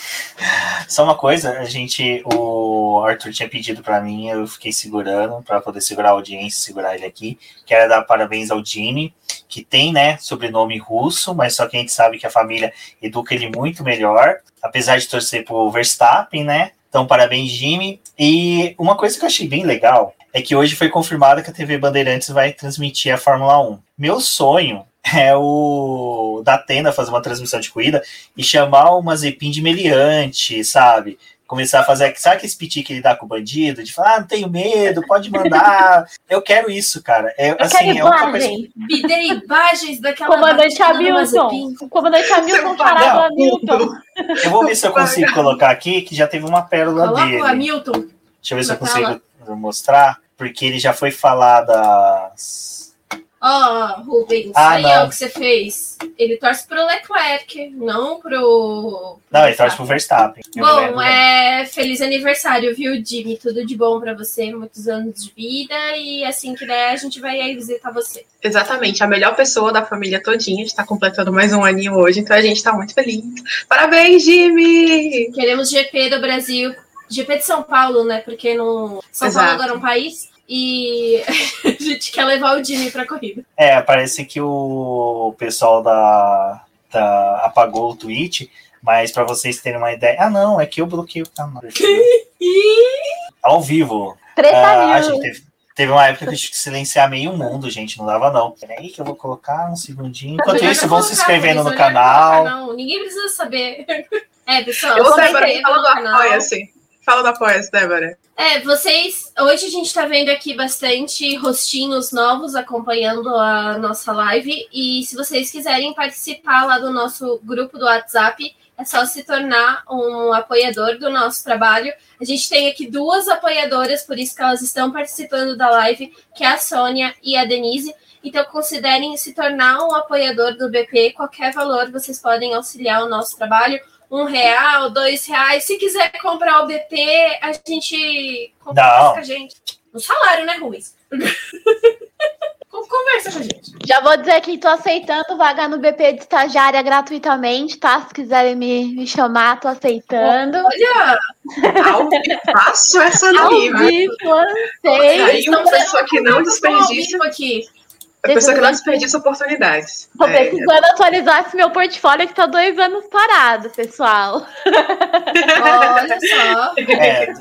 Só uma coisa, a gente, o Arthur tinha pedido pra mim, eu fiquei segurando pra poder segurar a audiência, segurar ele aqui. Quero dar parabéns ao Jimmy, que tem, né, sobrenome russo, mas só que a gente sabe que a família educa ele muito melhor, apesar de torcer pro Verstappen, né? Então, parabéns, Jimmy. E uma coisa que eu achei bem legal é que hoje foi confirmado que a TV Bandeirantes vai transmitir a Fórmula 1. Meu sonho é o da Atena fazer uma transmissão de corrida e chamar uma Zepin de meliante, sabe? Começar a fazer, sabe aquele piti que ele dá com o bandido? De falar, ah, não tenho medo, pode mandar. eu quero isso, cara. É, Eu assim, quero é outra coisa. imagem. Me dê imagens daquela Comandante Hamilton. Mazepin. Comandante Hamilton parado Não. Hamilton. Eu vou ver se eu consigo colocar aqui, que já teve uma pérola Coloca dele. o Hamilton. Deixa eu ver se eu na tela. Consigo mostrar, porque ele já foi falar das. Ó, Rubens, Ah, aí não. é o que você fez. Ele torce pro Leclerc, não pro. Não, ele torce pro Verstappen. Bom, é feliz aniversário, viu, Jimmy? Tudo de bom pra você, muitos anos de vida e assim que der a gente vai aí visitar você. Exatamente, a melhor pessoa da família todinha está completando mais um aninho hoje, então a gente está muito feliz. Parabéns, Jimmy! Queremos GP do Brasil, GP de São Paulo, né? Porque no São Exato. Paulo agora é um país e a gente quer levar o Jimmy pra corrida. É, parece que o pessoal da, da apagou o tweet, mas para vocês terem uma ideia. Ah, não, é que eu bloqueei o canal. Ao vivo. Treta Ah, news. gente, teve, teve uma época que eu tive que silenciar meio mundo, gente. Não dava, não. Peraí, que eu vou colocar um segundinho. Enquanto isso, vão se inscrevendo no não canal. não. Ninguém precisa saber. É, pessoal, Eu, no do canal. Apoia-se. Fala do Apoia-se, Débora. É, vocês. Hoje a gente tá vendo aqui bastante rostinhos novos acompanhando a nossa live. E se vocês quiserem participar lá do nosso grupo do WhatsApp, é só se tornar um apoiador do nosso trabalho. A gente tem aqui duas apoiadoras, por isso que elas estão participando da live, que é a Sônia e a Denise. Então, considerem se tornar um apoiador do BP. Qualquer valor vocês podem auxiliar o nosso trabalho. Um real, dois reais. Se quiser comprar o BP, a gente compra Não. com a gente. No salário, né, Ruiz? Con- Conversa com a gente. Já vou dizer que tô aceitando vaga no BP de estagiária gratuitamente, tá? Se quiserem me, me chamar, tô aceitando. Olha, Ao faço essa Ao daí, viu? vivo, lancei. Aí uma pessoa que não desperdiça, aqui. A pessoa que não desperdiça oportunidades. Tô É, precisando atualizar esse meu portfólio que tá dois anos parado, pessoal. Olha só. É,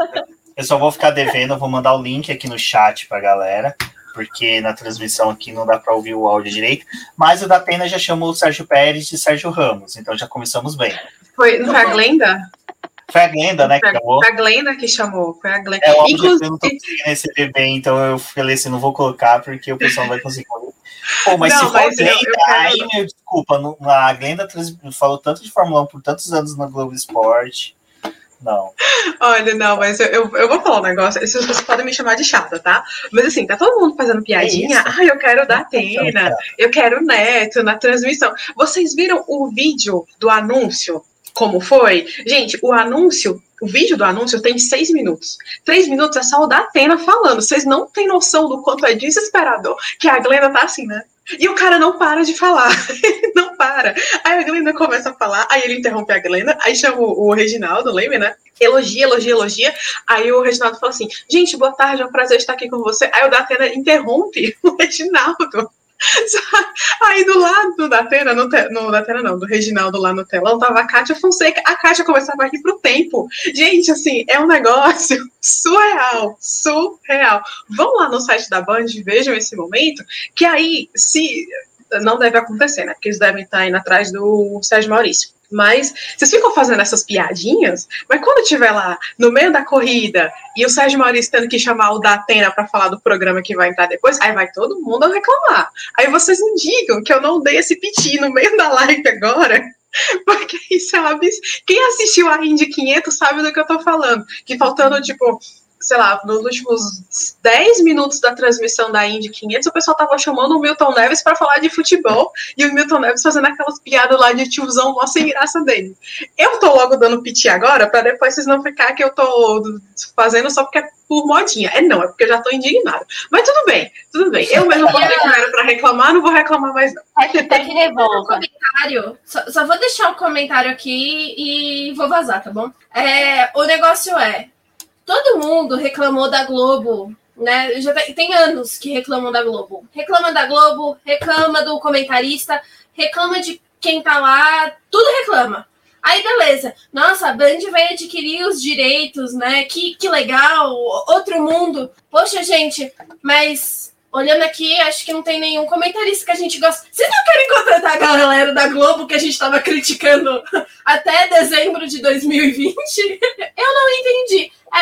eu só vou ficar devendo, eu vou mandar o link aqui no chat pra galera, porque na transmissão aqui não dá pra ouvir o áudio direito. Mas o da Pena já chamou o Sérgio Pérez de Sérgio Ramos, então já começamos bem. Foi, não foi a Glenda? Foi a Glenda, né, que Foi chamou. a Glenda que chamou. Foi a Glenda. É óbvio que eu não tô Inclusive, conseguindo receber bem, então eu falei assim, não vou colocar porque o pessoal não vai conseguir. Pô, mas Não, se for mas eu- Glenda, eu quero- aí, meu, desculpa, não- a Glenda falou tanto de Fórmula 1 por tantos anos na Globo Esporte. Não. olha, não, mas eu, eu, eu vou falar um negócio. Vocês podem me chamar de chata, tá? Mas assim, tá todo mundo fazendo piadinha. É ah, eu quero da Atena, eu quero o Neto na transmissão. Vocês viram o vídeo do anúncio? Como foi? Gente, o anúncio, o vídeo do anúncio tem seis minutos. Três minutos é só o da Atena falando. Vocês não têm noção do quanto é desesperador que a Glenda tá assim, né? E o cara não para de falar. Ele não para. Aí a Glenda começa a falar, aí ele interrompe a Glenda, aí chama o, Reginaldo, lembra, né? Elogia, elogia, elogia. Aí o Reginaldo fala assim: gente, boa tarde, é um prazer estar aqui com você. Aí o Datena interrompe o Reginaldo. Aí do lado do Datena, no, no Datena não, do Reginaldo lá no telão, tava a Kátia Fonseca. A Kátia começava a rir pro tempo. Gente, assim, é um negócio surreal, surreal. Vão lá no site da Band, vejam esse momento, que aí, se. Não deve acontecer, né? Porque eles devem estar indo atrás do Sérgio Maurício. Mas vocês ficam fazendo essas piadinhas, mas quando tiver lá no meio da corrida e o Sérgio Maurício tendo que chamar o da Atena para falar do programa que vai entrar depois, aí vai todo mundo reclamar. Aí vocês não digam que eu não dei esse piti no meio da live agora, porque isso é. Quem assistiu a Indy 500 sabe do que eu tô falando. Que faltando, tipo, sei lá, nos últimos 10 minutos da transmissão da Indy 500, o pessoal tava chamando o Milton Neves para falar de futebol e o Milton Neves fazendo aquelas piadas lá de tiozão, mó sem graça dele. Eu tô logo dando piti agora, para depois vocês não ficar que eu tô fazendo só porque é por modinha. É não, é porque eu já tô indignado. Mas tudo bem, tudo bem. Eu mesmo botei primeiro para reclamar, não vou reclamar mais não. Hashtag revolta. comentário, só, só vou deixar o comentário aqui e vou vazar, tá bom? É, o negócio é, todo mundo reclamou da Globo, né? Já tem, anos que reclamam da Globo. Reclama da Globo, reclama do comentarista, reclama de quem tá lá, tudo reclama. Aí, beleza. Nossa, a Band vai adquirir os direitos, né? Que, que legal, outro mundo. Poxa, gente, mas olhando aqui, acho que não tem nenhum comentarista que a gente gosta. Vocês não querem contratar a galera da Globo que a gente estava criticando até dezembro de 2020?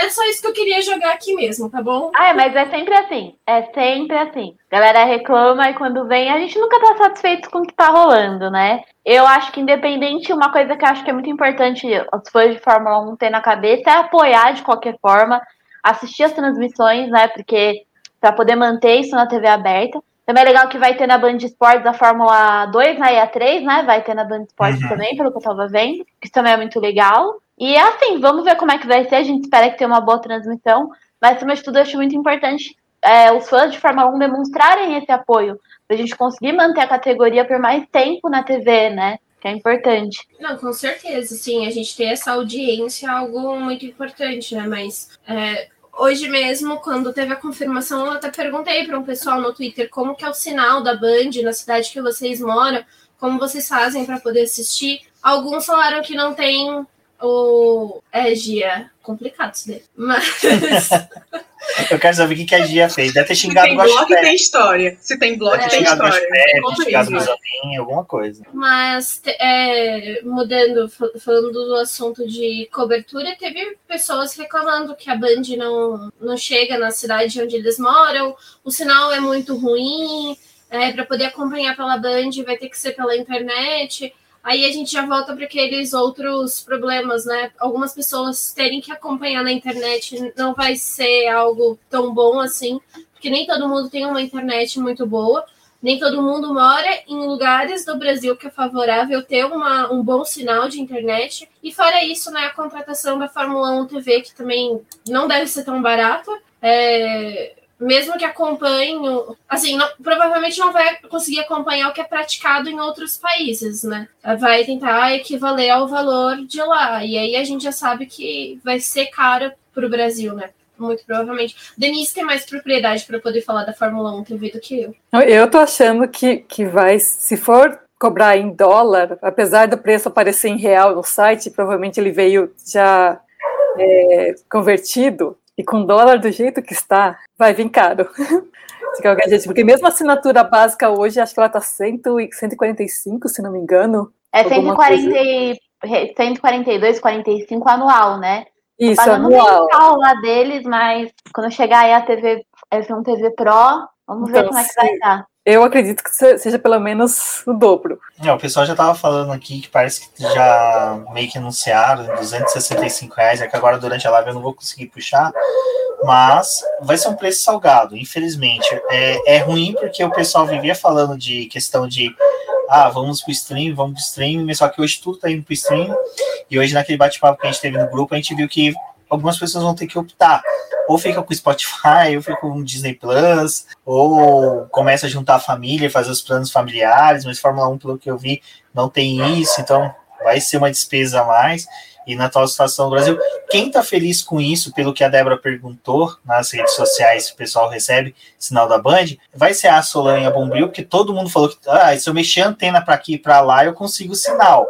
Era só isso que eu queria jogar aqui mesmo, tá bom? Ah, mas é sempre assim. É sempre assim. Galera reclama e quando vem, a gente nunca tá satisfeito com o que tá rolando, né? Eu acho que independente, uma coisa que eu acho que é muito importante os fãs de Fórmula 1 ter na cabeça é apoiar de qualquer forma, assistir as transmissões, né? Porque para poder manter isso na TV aberta. Também é legal que vai ter na Band Esportes a Fórmula 2, né? E a 3, né? Vai ter na Band Esportes uhum. também, pelo que eu tava vendo. Isso também é muito legal. E assim, vamos ver como é que vai ser. A gente espera que tenha uma boa transmissão. Mas, acima de tudo, eu acho muito importante é, os fãs de Fórmula 1 demonstrarem esse apoio. Pra gente conseguir manter a categoria por mais tempo na TV, né? Que é importante. Não, com certeza, sim. A gente ter essa audiência é algo muito importante, né? Mas é, hoje mesmo, quando teve a confirmação, eu até perguntei para um pessoal no Twitter como que é o sinal da Band na cidade que vocês moram, como vocês fazem para poder assistir. Alguns falaram que não tem o. É, Gia, complicado isso daí. Mas. Eu quero saber o que a Gia fez. Deve ter xingado o Se tem blog, tem história. Se tem blog, é, tem história. Tem xingado o alguma coisa. Mas, é, mudando, falando do assunto de cobertura, teve pessoas reclamando que a Band não, não chega na cidade onde eles moram, o sinal é muito ruim, é, para poder acompanhar pela Band vai ter que ser pela internet. Aí a gente já volta para aqueles outros problemas, né? Algumas pessoas terem que acompanhar na internet não vai ser algo tão bom assim, porque nem todo mundo tem uma internet muito boa, nem todo mundo mora em lugares do Brasil que é favorável ter uma, um bom sinal de internet. E fora isso, né, a contratação da Fórmula 1 TV, que também não deve ser tão barata. É, mesmo que acompanhe, assim, não, provavelmente não vai conseguir acompanhar o que é praticado em outros países, né? Vai tentar equivaler ao valor de lá. E aí a gente já sabe que vai ser caro para o Brasil, né? Muito provavelmente. Denise tem mais propriedade para poder falar da Fórmula 1 TV do que eu. Eu tô achando que, que vai, se for cobrar em dólar, apesar do preço aparecer em real no site, provavelmente ele veio já é, convertido. E com dólar do jeito que está, vai vir caro. Porque mesmo a assinatura básica hoje, acho que ela está 145, se não me engano. É 140, 142, 45 anual, né? Isso, anual. Não lá deles, mas quando chegar aí a TV, F1 TV Pro, vamos então, ver como é que vai estar. Eu acredito que seja pelo menos o dobro. É, o pessoal já estava falando aqui que parece que já meio que anunciaram 265 reais, é que agora durante a live eu não vou conseguir puxar, mas vai ser um preço salgado, infelizmente. É, é ruim porque o pessoal vivia falando de questão de ah, vamos pro stream, vamos pro stream, só que hoje tudo tá indo pro stream, e hoje naquele bate-papo que a gente teve no grupo, a gente viu que algumas pessoas vão ter que optar ou fica com o Spotify, ou fica com o Disney Plus, ou começa a juntar a família, fazer os planos familiares, mas Fórmula 1, pelo que eu vi, não tem isso, então vai ser uma despesa a mais. E na atual situação do Brasil, quem está feliz com isso, pelo que a Débora perguntou nas redes sociais, o pessoal recebe sinal da Band, vai ser a Solange e a Bombril, porque todo mundo falou que ah, se eu mexer a antena para aqui e para lá, eu consigo sinal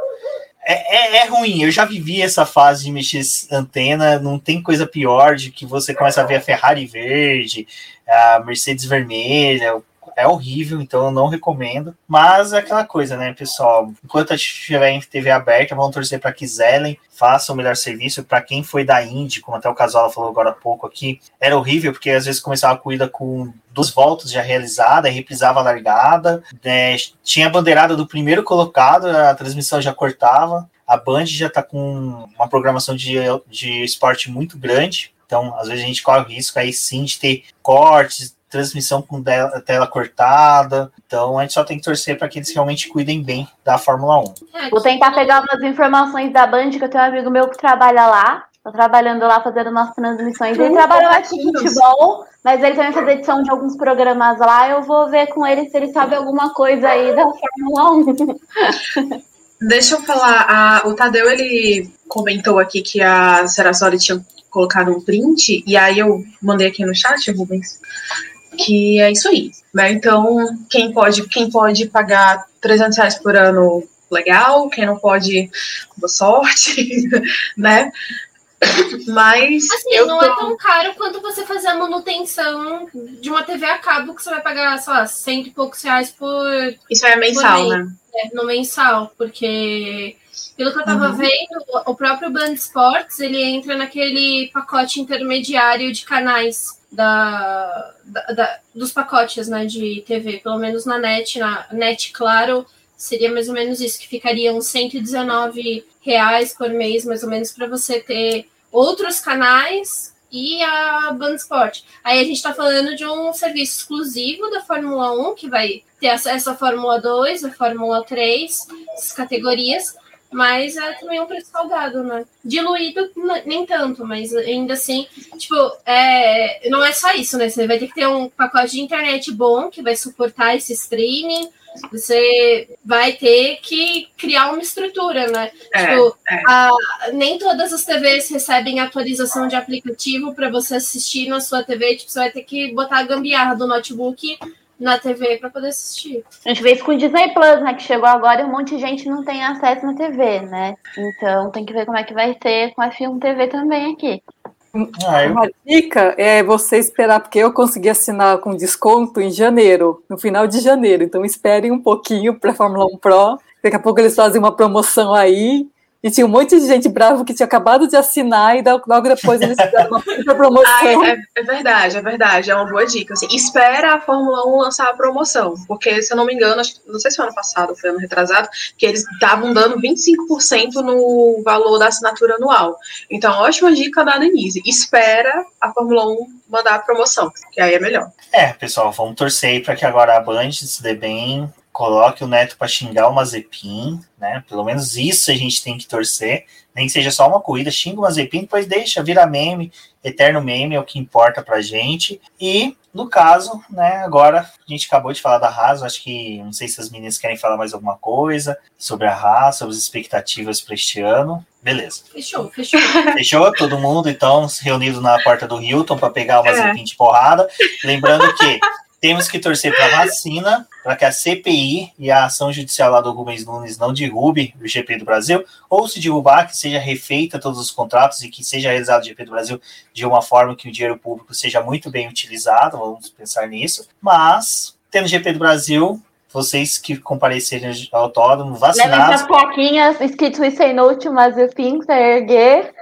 é, é, é, ruim. Eu já vivi essa fase de mexer antena. Não tem coisa pior de que você começa a ver a Ferrari verde, a Mercedes vermelha, é horrível, então eu não recomendo. Mas é aquela coisa, né, pessoal? Enquanto a gente estiver em TV aberta, vamos torcer para que Zelen faça o melhor serviço. Para quem foi da Indy, como até o Casola falou agora há pouco aqui, era horrível, porque às vezes começava a corrida com duas voltas já realizadas, reprisava a largada, né, tinha a bandeirada do primeiro colocado, a transmissão já cortava. a Band já está com uma programação de, de esporte muito grande, então às vezes a gente corre o risco aí sim de ter cortes, transmissão com tela cortada. Então a gente só tem que torcer para que eles realmente cuidem bem da Fórmula 1. É, Vou tentar pegar umas informações da Band, que eu tenho um amigo meu que trabalha lá. Tô trabalhando lá fazendo nossas transmissões. Ele trabalha mais com futebol, mas ele também faz edição de alguns programas lá. Eu vou ver com ele se ele sabe alguma coisa aí da Fórmula 1. Deixa eu falar, a, o Tadeu ele comentou aqui que a Serasoli tinha colocado um print, e aí eu mandei aqui no chat, Rubens, que é isso aí. Né? Então, quem pode, quem pode pagar 300 reais por ano, legal. Quem não pode, boa sorte, né? Mas. Assim, não é tô... é tão caro quanto você fazer a manutenção de uma TV a cabo que você vai pagar, sei lá, cento e poucos reais por. Isso é mensal, né? É, no mensal, porque pelo que eu tava uhum. vendo, o próprio Band Sports ele entra naquele pacote intermediário de canais da, da, da, dos pacotes né, de TV, pelo menos na net, na net, claro, seria mais ou menos isso, que ficariam 119 reais por mês, mais ou menos, para você ter outros canais e a Band Sport. Aí a gente está falando de um serviço exclusivo da Fórmula 1, que vai ter acesso à Fórmula 2, à Fórmula 3, essas categorias, mas é também um preço salgado, né? Diluído nem tanto, mas ainda assim, tipo, é, não é só isso, né? Você vai ter que ter um pacote de internet bom que vai suportar esse streaming. Você vai ter que criar uma estrutura, né? É, tipo, é. A, nem todas as TVs recebem atualização de aplicativo para você assistir na sua TV. Tipo, você vai ter que botar a gambiarra do notebook na TV para poder assistir. A gente vê isso com o Disney Plus, né? Que chegou agora e um monte de gente não tem acesso na TV, né? Então tem que ver como é que vai ser com a Film TV também aqui. Ah, Uma dica é você esperar, porque eu consegui assinar com desconto em janeiro, no final de janeiro. Então espere um pouquinho para a Fórmula 1 Pro. Daqui a pouco eles fazem uma promoção aí e tinha um monte de gente brava que tinha acabado de assinar e logo depois eles fizeram uma puta promoção. Ai, é, é, verdade, é verdade, é uma boa dica. Assim, espera a Fórmula 1 lançar a promoção, porque se eu não me engano, não sei se foi ano passado ou foi ano retrasado, que eles estavam dando 25% no valor da assinatura anual. Então, ótima dica da Denise. Espera a Fórmula 1 mandar a promoção, que aí é melhor. É, pessoal, vamos torcer para que agora a Band se dê bem, coloque o Neto para xingar o Mazepin, né? Pelo menos isso a gente tem que torcer. Nem que seja só uma corrida, xinga o Mazepin, depois deixa, vira meme, eterno meme é o que importa pra gente. E, no caso, né, agora a gente acabou de falar da Haas, acho que não sei se as meninas querem falar mais alguma coisa sobre a Haas, sobre as expectativas para este ano. Beleza. Fechou, fechou. Fechou? Todo mundo, então, reunido na porta do Hilton para pegar o Mazepin é. de porrada. Lembrando que temos que torcer para a vacina, para que a CPI e a ação judicial lá do Rubens Nunes não derrube o GP do Brasil, ou se derrubar, que seja refeita todos os contratos e que seja realizado o GP do Brasil de uma forma que o dinheiro público seja muito bem utilizado, vamos pensar nisso. Mas, tendo GP do Brasil, vocês que comparecerem ao autódromo, vacinados. Levem as plaquinhas escrito We Say No to Mazepin para erguer.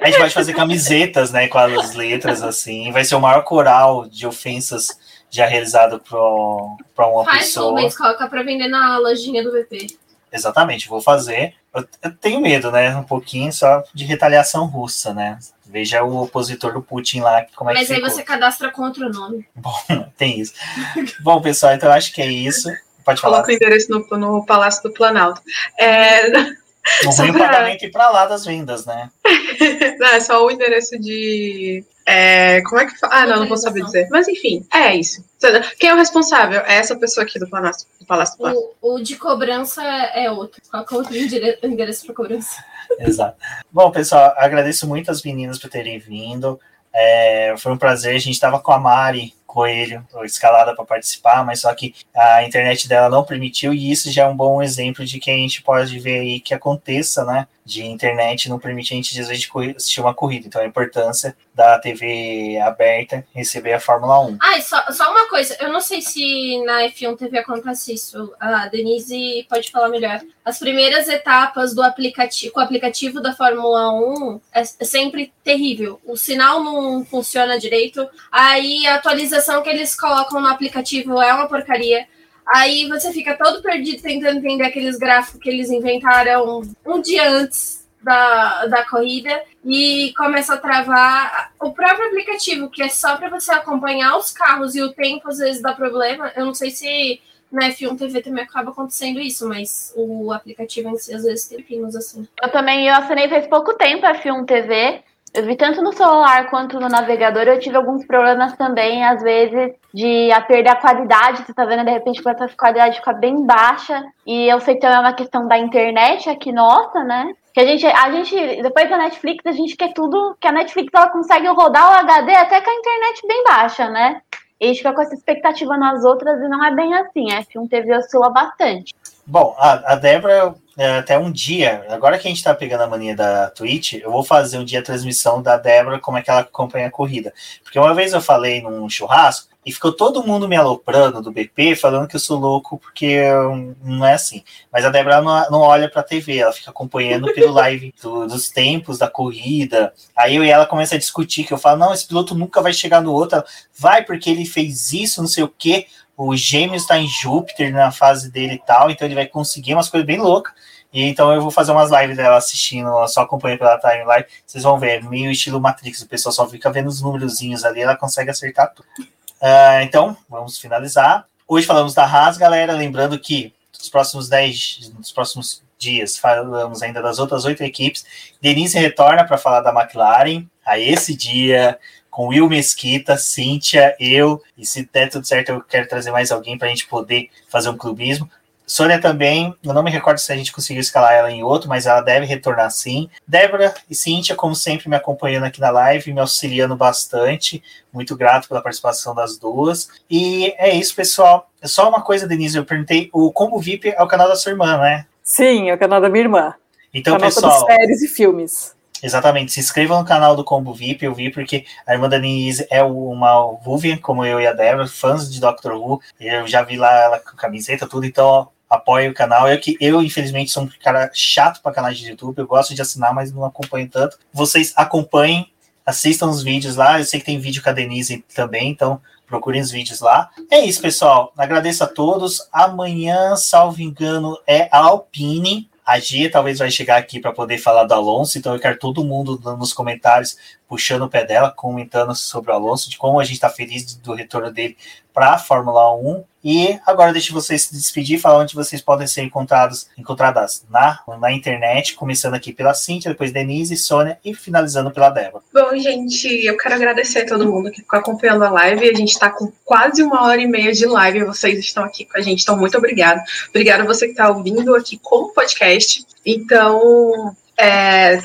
A gente vai fazer camisetas, né, com as letras assim. Vai ser o maior coral de ofensas já realizado para uma Faz pessoa. Faz coloca para vender na lojinha do VP. Exatamente, vou fazer. Eu, eu, tenho medo, né? Um pouquinho só de retaliação russa, né? Veja o opositor do Putin lá, como é Mas que aí você cadastra contra o nome. Bom, tem isso. Bom, pessoal, então acho que é isso. Pode falar. Coloca o endereço no, no Palácio do Planalto. É... Não vem pra... pagamento ir para lá das vendas, né? não, é só o endereço de é, como é que fala? Ah, não, não vou saber dizer. Mas enfim, é isso. Quem é o responsável? É essa pessoa aqui do Palácio do Palácio. Do Palácio. O, o, de cobrança é outro. Qual é o endereço para cobrança? Exato. Bom, pessoal, agradeço muito as meninas por terem vindo. É, foi um prazer. A gente estava com a Mari Coelho escalada para participar, mas só que a internet dela não permitiu, e isso já é um bom exemplo de que a gente pode ver aí que aconteça, né? De internet não permite a gente, às vezes, assistir uma corrida. Então, a importância da TV aberta receber a Fórmula 1. Ah, só, só uma coisa, eu não sei se na F1 TV acontece isso, a Denise pode falar melhor. As primeiras etapas do aplicativo, com o aplicativo da Fórmula 1 é, é sempre terrível. O sinal não funciona direito, aí a atualização que eles colocam no aplicativo é uma porcaria. Aí você fica todo perdido tentando entender aqueles gráficos que eles inventaram um dia antes da, da corrida e começa a travar o próprio aplicativo, que é só para você acompanhar os carros e o tempo às vezes dá problema. Eu não sei se na F1 TV também acaba acontecendo isso, mas o aplicativo em si às vezes tem pinos assim. Eu também eu assinei faz pouco tempo a F1 TV eu vi tanto no celular quanto no navegador, eu tive alguns problemas também, às vezes, de a perder a qualidade. Você tá vendo, de repente, que a qualidade fica bem baixa. E eu sei que também é uma questão da internet aqui nossa, né? Que a gente, a gente, depois da Netflix, a gente quer tudo, que a Netflix ela consegue rodar o HD até com a internet bem baixa, né? E a gente fica com essa expectativa nas outras e não é bem assim. A F1 TV oscila bastante. Bom, a, a Débora é, até um dia, agora que a gente tá pegando a mania da Twitch, eu vou fazer um dia a transmissão da Débora, como é que ela acompanha a corrida. Porque uma vez eu falei num churrasco e ficou todo mundo me aloprando do BP, falando que eu sou louco, porque não é assim. Mas a Débora não, não olha pra TV, ela fica acompanhando pelo live do, dos tempos da corrida. Aí eu e ela começa a discutir, que eu falo, não, esse piloto nunca vai chegar no outro. vai porque ele fez isso, não sei o quê o Gêmeos está em Júpiter na fase dele e tal, então ele vai conseguir umas coisas bem loucas. E então eu vou fazer umas lives dela assistindo, só acompanha pela timeline. Vocês vão ver, meio estilo Matrix, o pessoal só fica vendo os númerozinhos ali, ela consegue acertar tudo. Uh, então, vamos finalizar. Hoje falamos da Haas, galera. Lembrando que nos próximos 10, nos próximos dias, falamos ainda das outras oito equipes. Denise retorna para falar da McLaren. A esse dia, com Will Mesquita, Cíntia, eu, e se der tudo certo, eu quero trazer mais alguém para a gente poder fazer um clubismo. Sônia também, eu não me recordo se a gente conseguiu escalar ela em outro, mas ela deve retornar sim. Débora e Cíntia, como sempre, me acompanhando aqui na live, me auxiliando bastante. Muito grato pela participação das duas. E é isso, pessoal. É só uma coisa, Denise, eu perguntei: o Combo VIP é o canal da sua irmã, né? Sim, é o canal da minha irmã. Então, canal pessoal. séries e filmes. Exatamente. Se inscrevam no canal do Combo VIP, eu vi, porque a irmã da Denise é uma Vuvian, como eu e a Débora, fãs de Doctor Who. Eu já vi lá ela com camiseta, tudo, então apoie o canal. Eu que eu, infelizmente, sou um cara chato para canais de YouTube. Eu gosto de assinar, mas não acompanho tanto. Vocês acompanhem, assistam os vídeos lá. Eu sei que tem vídeo com a Denise também, então procurem os vídeos lá. É isso, pessoal. Agradeço a todos. Amanhã, salvo engano, é a Alpine. A Gia talvez vai chegar aqui para poder falar do Alonso, então eu quero todo mundo nos comentários puxando o pé dela, comentando sobre o Alonso, de como a gente está feliz do retorno dele para a Fórmula 1. E agora deixo vocês se despedir, falar onde vocês podem ser encontrados, encontradas na, na internet, começando aqui pela Cintia, depois Denise, Sônia e finalizando pela Débora. Bom, gente, eu quero agradecer a todo mundo que ficou acompanhando a live. A gente está com quase uma hora e meia de live. Vocês estão aqui com a gente, então muito obrigado. Obrigada a você que está ouvindo aqui como podcast. Então, é,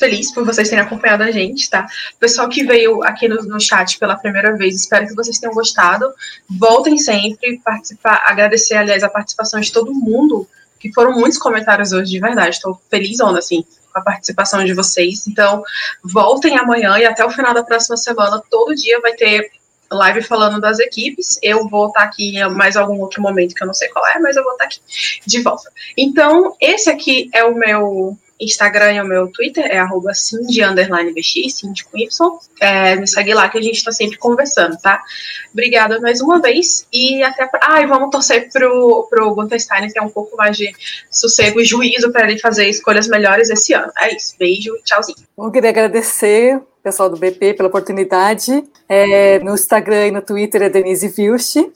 feliz por vocês terem acompanhado a gente, tá? pessoal que veio aqui no, no chat pela primeira vez, espero que vocês tenham gostado. Voltem sempre, participar, agradecer, aliás, a participação de todo mundo, que foram muitos comentários hoje, de verdade. Estou feliz, onda, assim, com a participação de vocês. Então, voltem amanhã e até o final da próxima semana, todo dia vai ter live falando das equipes. Eu vou estar aqui em mais algum outro momento que eu não sei qual é, mas eu vou estar aqui de volta. Então, esse aqui é o meu Instagram e o meu Twitter é arroba Cindy, Cindy com Y. É, me segue lá que a gente está sempre conversando, tá? Obrigada mais uma vez e até. Pra... Ah, e vamos torcer pro, pro Gunter Steiner ter um pouco mais de sossego e juízo para ele fazer escolhas melhores esse ano. É isso. Beijo tchauzinho. Eu queria agradecer pessoal do BP pela oportunidade. É, no Instagram e no Twitter é Denise Vilch.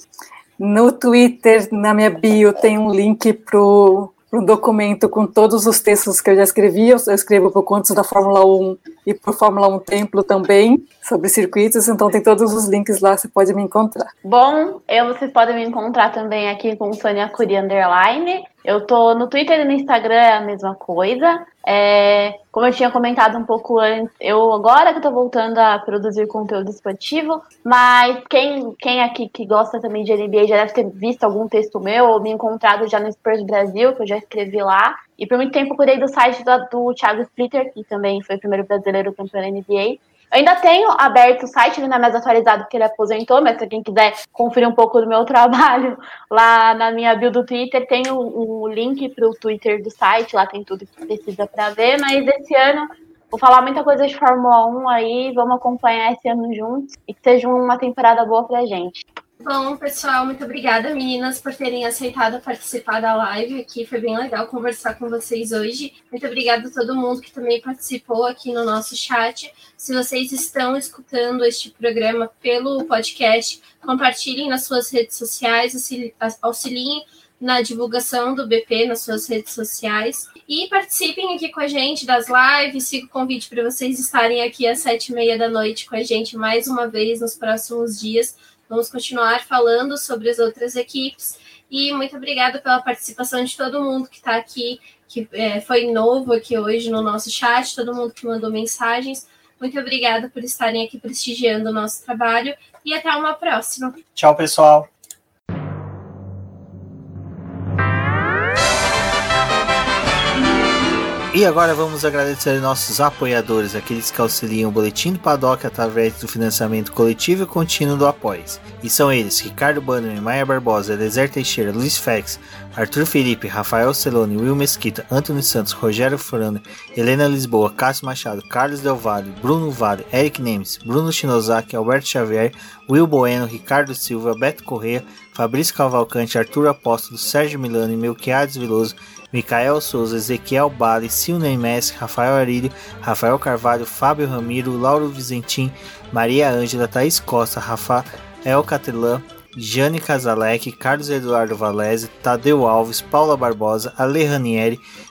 No Twitter, na minha bio, tem um link pro um documento com todos os textos que eu já escrevi. Eu, escrevo por contas da Fórmula 1 e por Fórmula 1 Templo também, sobre circuitos, então tem todos os links lá, você pode me encontrar. Bom, eu, vocês podem me encontrar também aqui com Sonia Curie Underline. Eu tô no Twitter e no Instagram, é a mesma coisa. É, como eu tinha comentado um pouco antes, eu agora que estou voltando a produzir conteúdo esportivo, mas quem, quem aqui que gosta também de NBA já deve ter visto algum texto meu ou me encontrado já no Spurs Brasil, que eu já escrevi lá. E por muito tempo eu cuidei do site do, do Thiago Splitter, que também foi o primeiro brasileiro campeão da NBA. Ainda tenho aberto o site, ele não é mais atualizado porque ele aposentou, mas se quem quiser conferir um pouco do meu trabalho, lá na minha bio do Twitter tem o, o link para o Twitter do site, lá tem tudo que precisa para ver, mas esse ano vou falar muita coisa de Fórmula 1 aí, vamos acompanhar esse ano juntos e que seja uma temporada boa pra gente. Bom, pessoal, muito obrigada, meninas, por terem aceitado participar da live aqui. Foi bem legal conversar com vocês hoje. Muito obrigada a todo mundo que também participou aqui no nosso chat. Se vocês estão escutando este programa pelo podcast, compartilhem nas suas redes sociais, auxiliem na divulgação do BP nas suas redes sociais. E participem aqui com a gente das lives. Fica o convite para vocês estarem aqui às sete e meia da noite com a gente mais uma vez nos próximos dias. Vamos continuar falando sobre as outras equipes. E muito obrigada pela participação de todo mundo que está aqui, que é, foi novo aqui hoje no nosso chat, todo mundo que mandou mensagens. Muito obrigada por estarem aqui prestigiando o nosso trabalho e até uma próxima. Tchau, pessoal. E agora vamos agradecer nossos apoiadores, aqueles que auxiliam o Boletim do Paddock através do financiamento coletivo e contínuo do Apoies. E são eles, Ricardo Bannerman, Maia Barbosa, Elezer Teixeira, Luiz Fex, Arthur Felipe, Rafael Celone, Will Mesquita, Antônio Santos, Rogério Furano, Helena Lisboa, Cássio Machado, Carlos Del Valle, Bruno Vale, Eric Nemes, Bruno Shinozaki, Alberto Xavier, Will Bueno, Ricardo Silva, Beto Corrêa, Fabrício Cavalcante, Arthur Apóstolo, Sérgio Milano e Melquiades Veloso, Micael Souza, Ezequiel Bale, Silney Messi, Rafael Arilho, Rafael Carvalho, Fábio Ramiro, Lauro Vizentim, Maria Ângela, Thaís Costa, Rafael Catelã, Jane Casalec, Carlos Eduardo Valese, Tadeu Alves, Paula Barbosa, Ale Ranieri,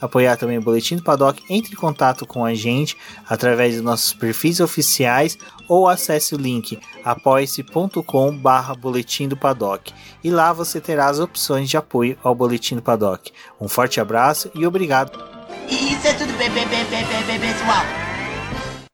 apoiar também o Boletim do Paddock, entre em contato com a gente através dos nossos perfis oficiais ou acesse o link apoia-se.com Boletim do Paddock e lá você terá as opções de apoio ao Boletim do Paddock. Um forte abraço e obrigado! Isso é tudo, pessoal!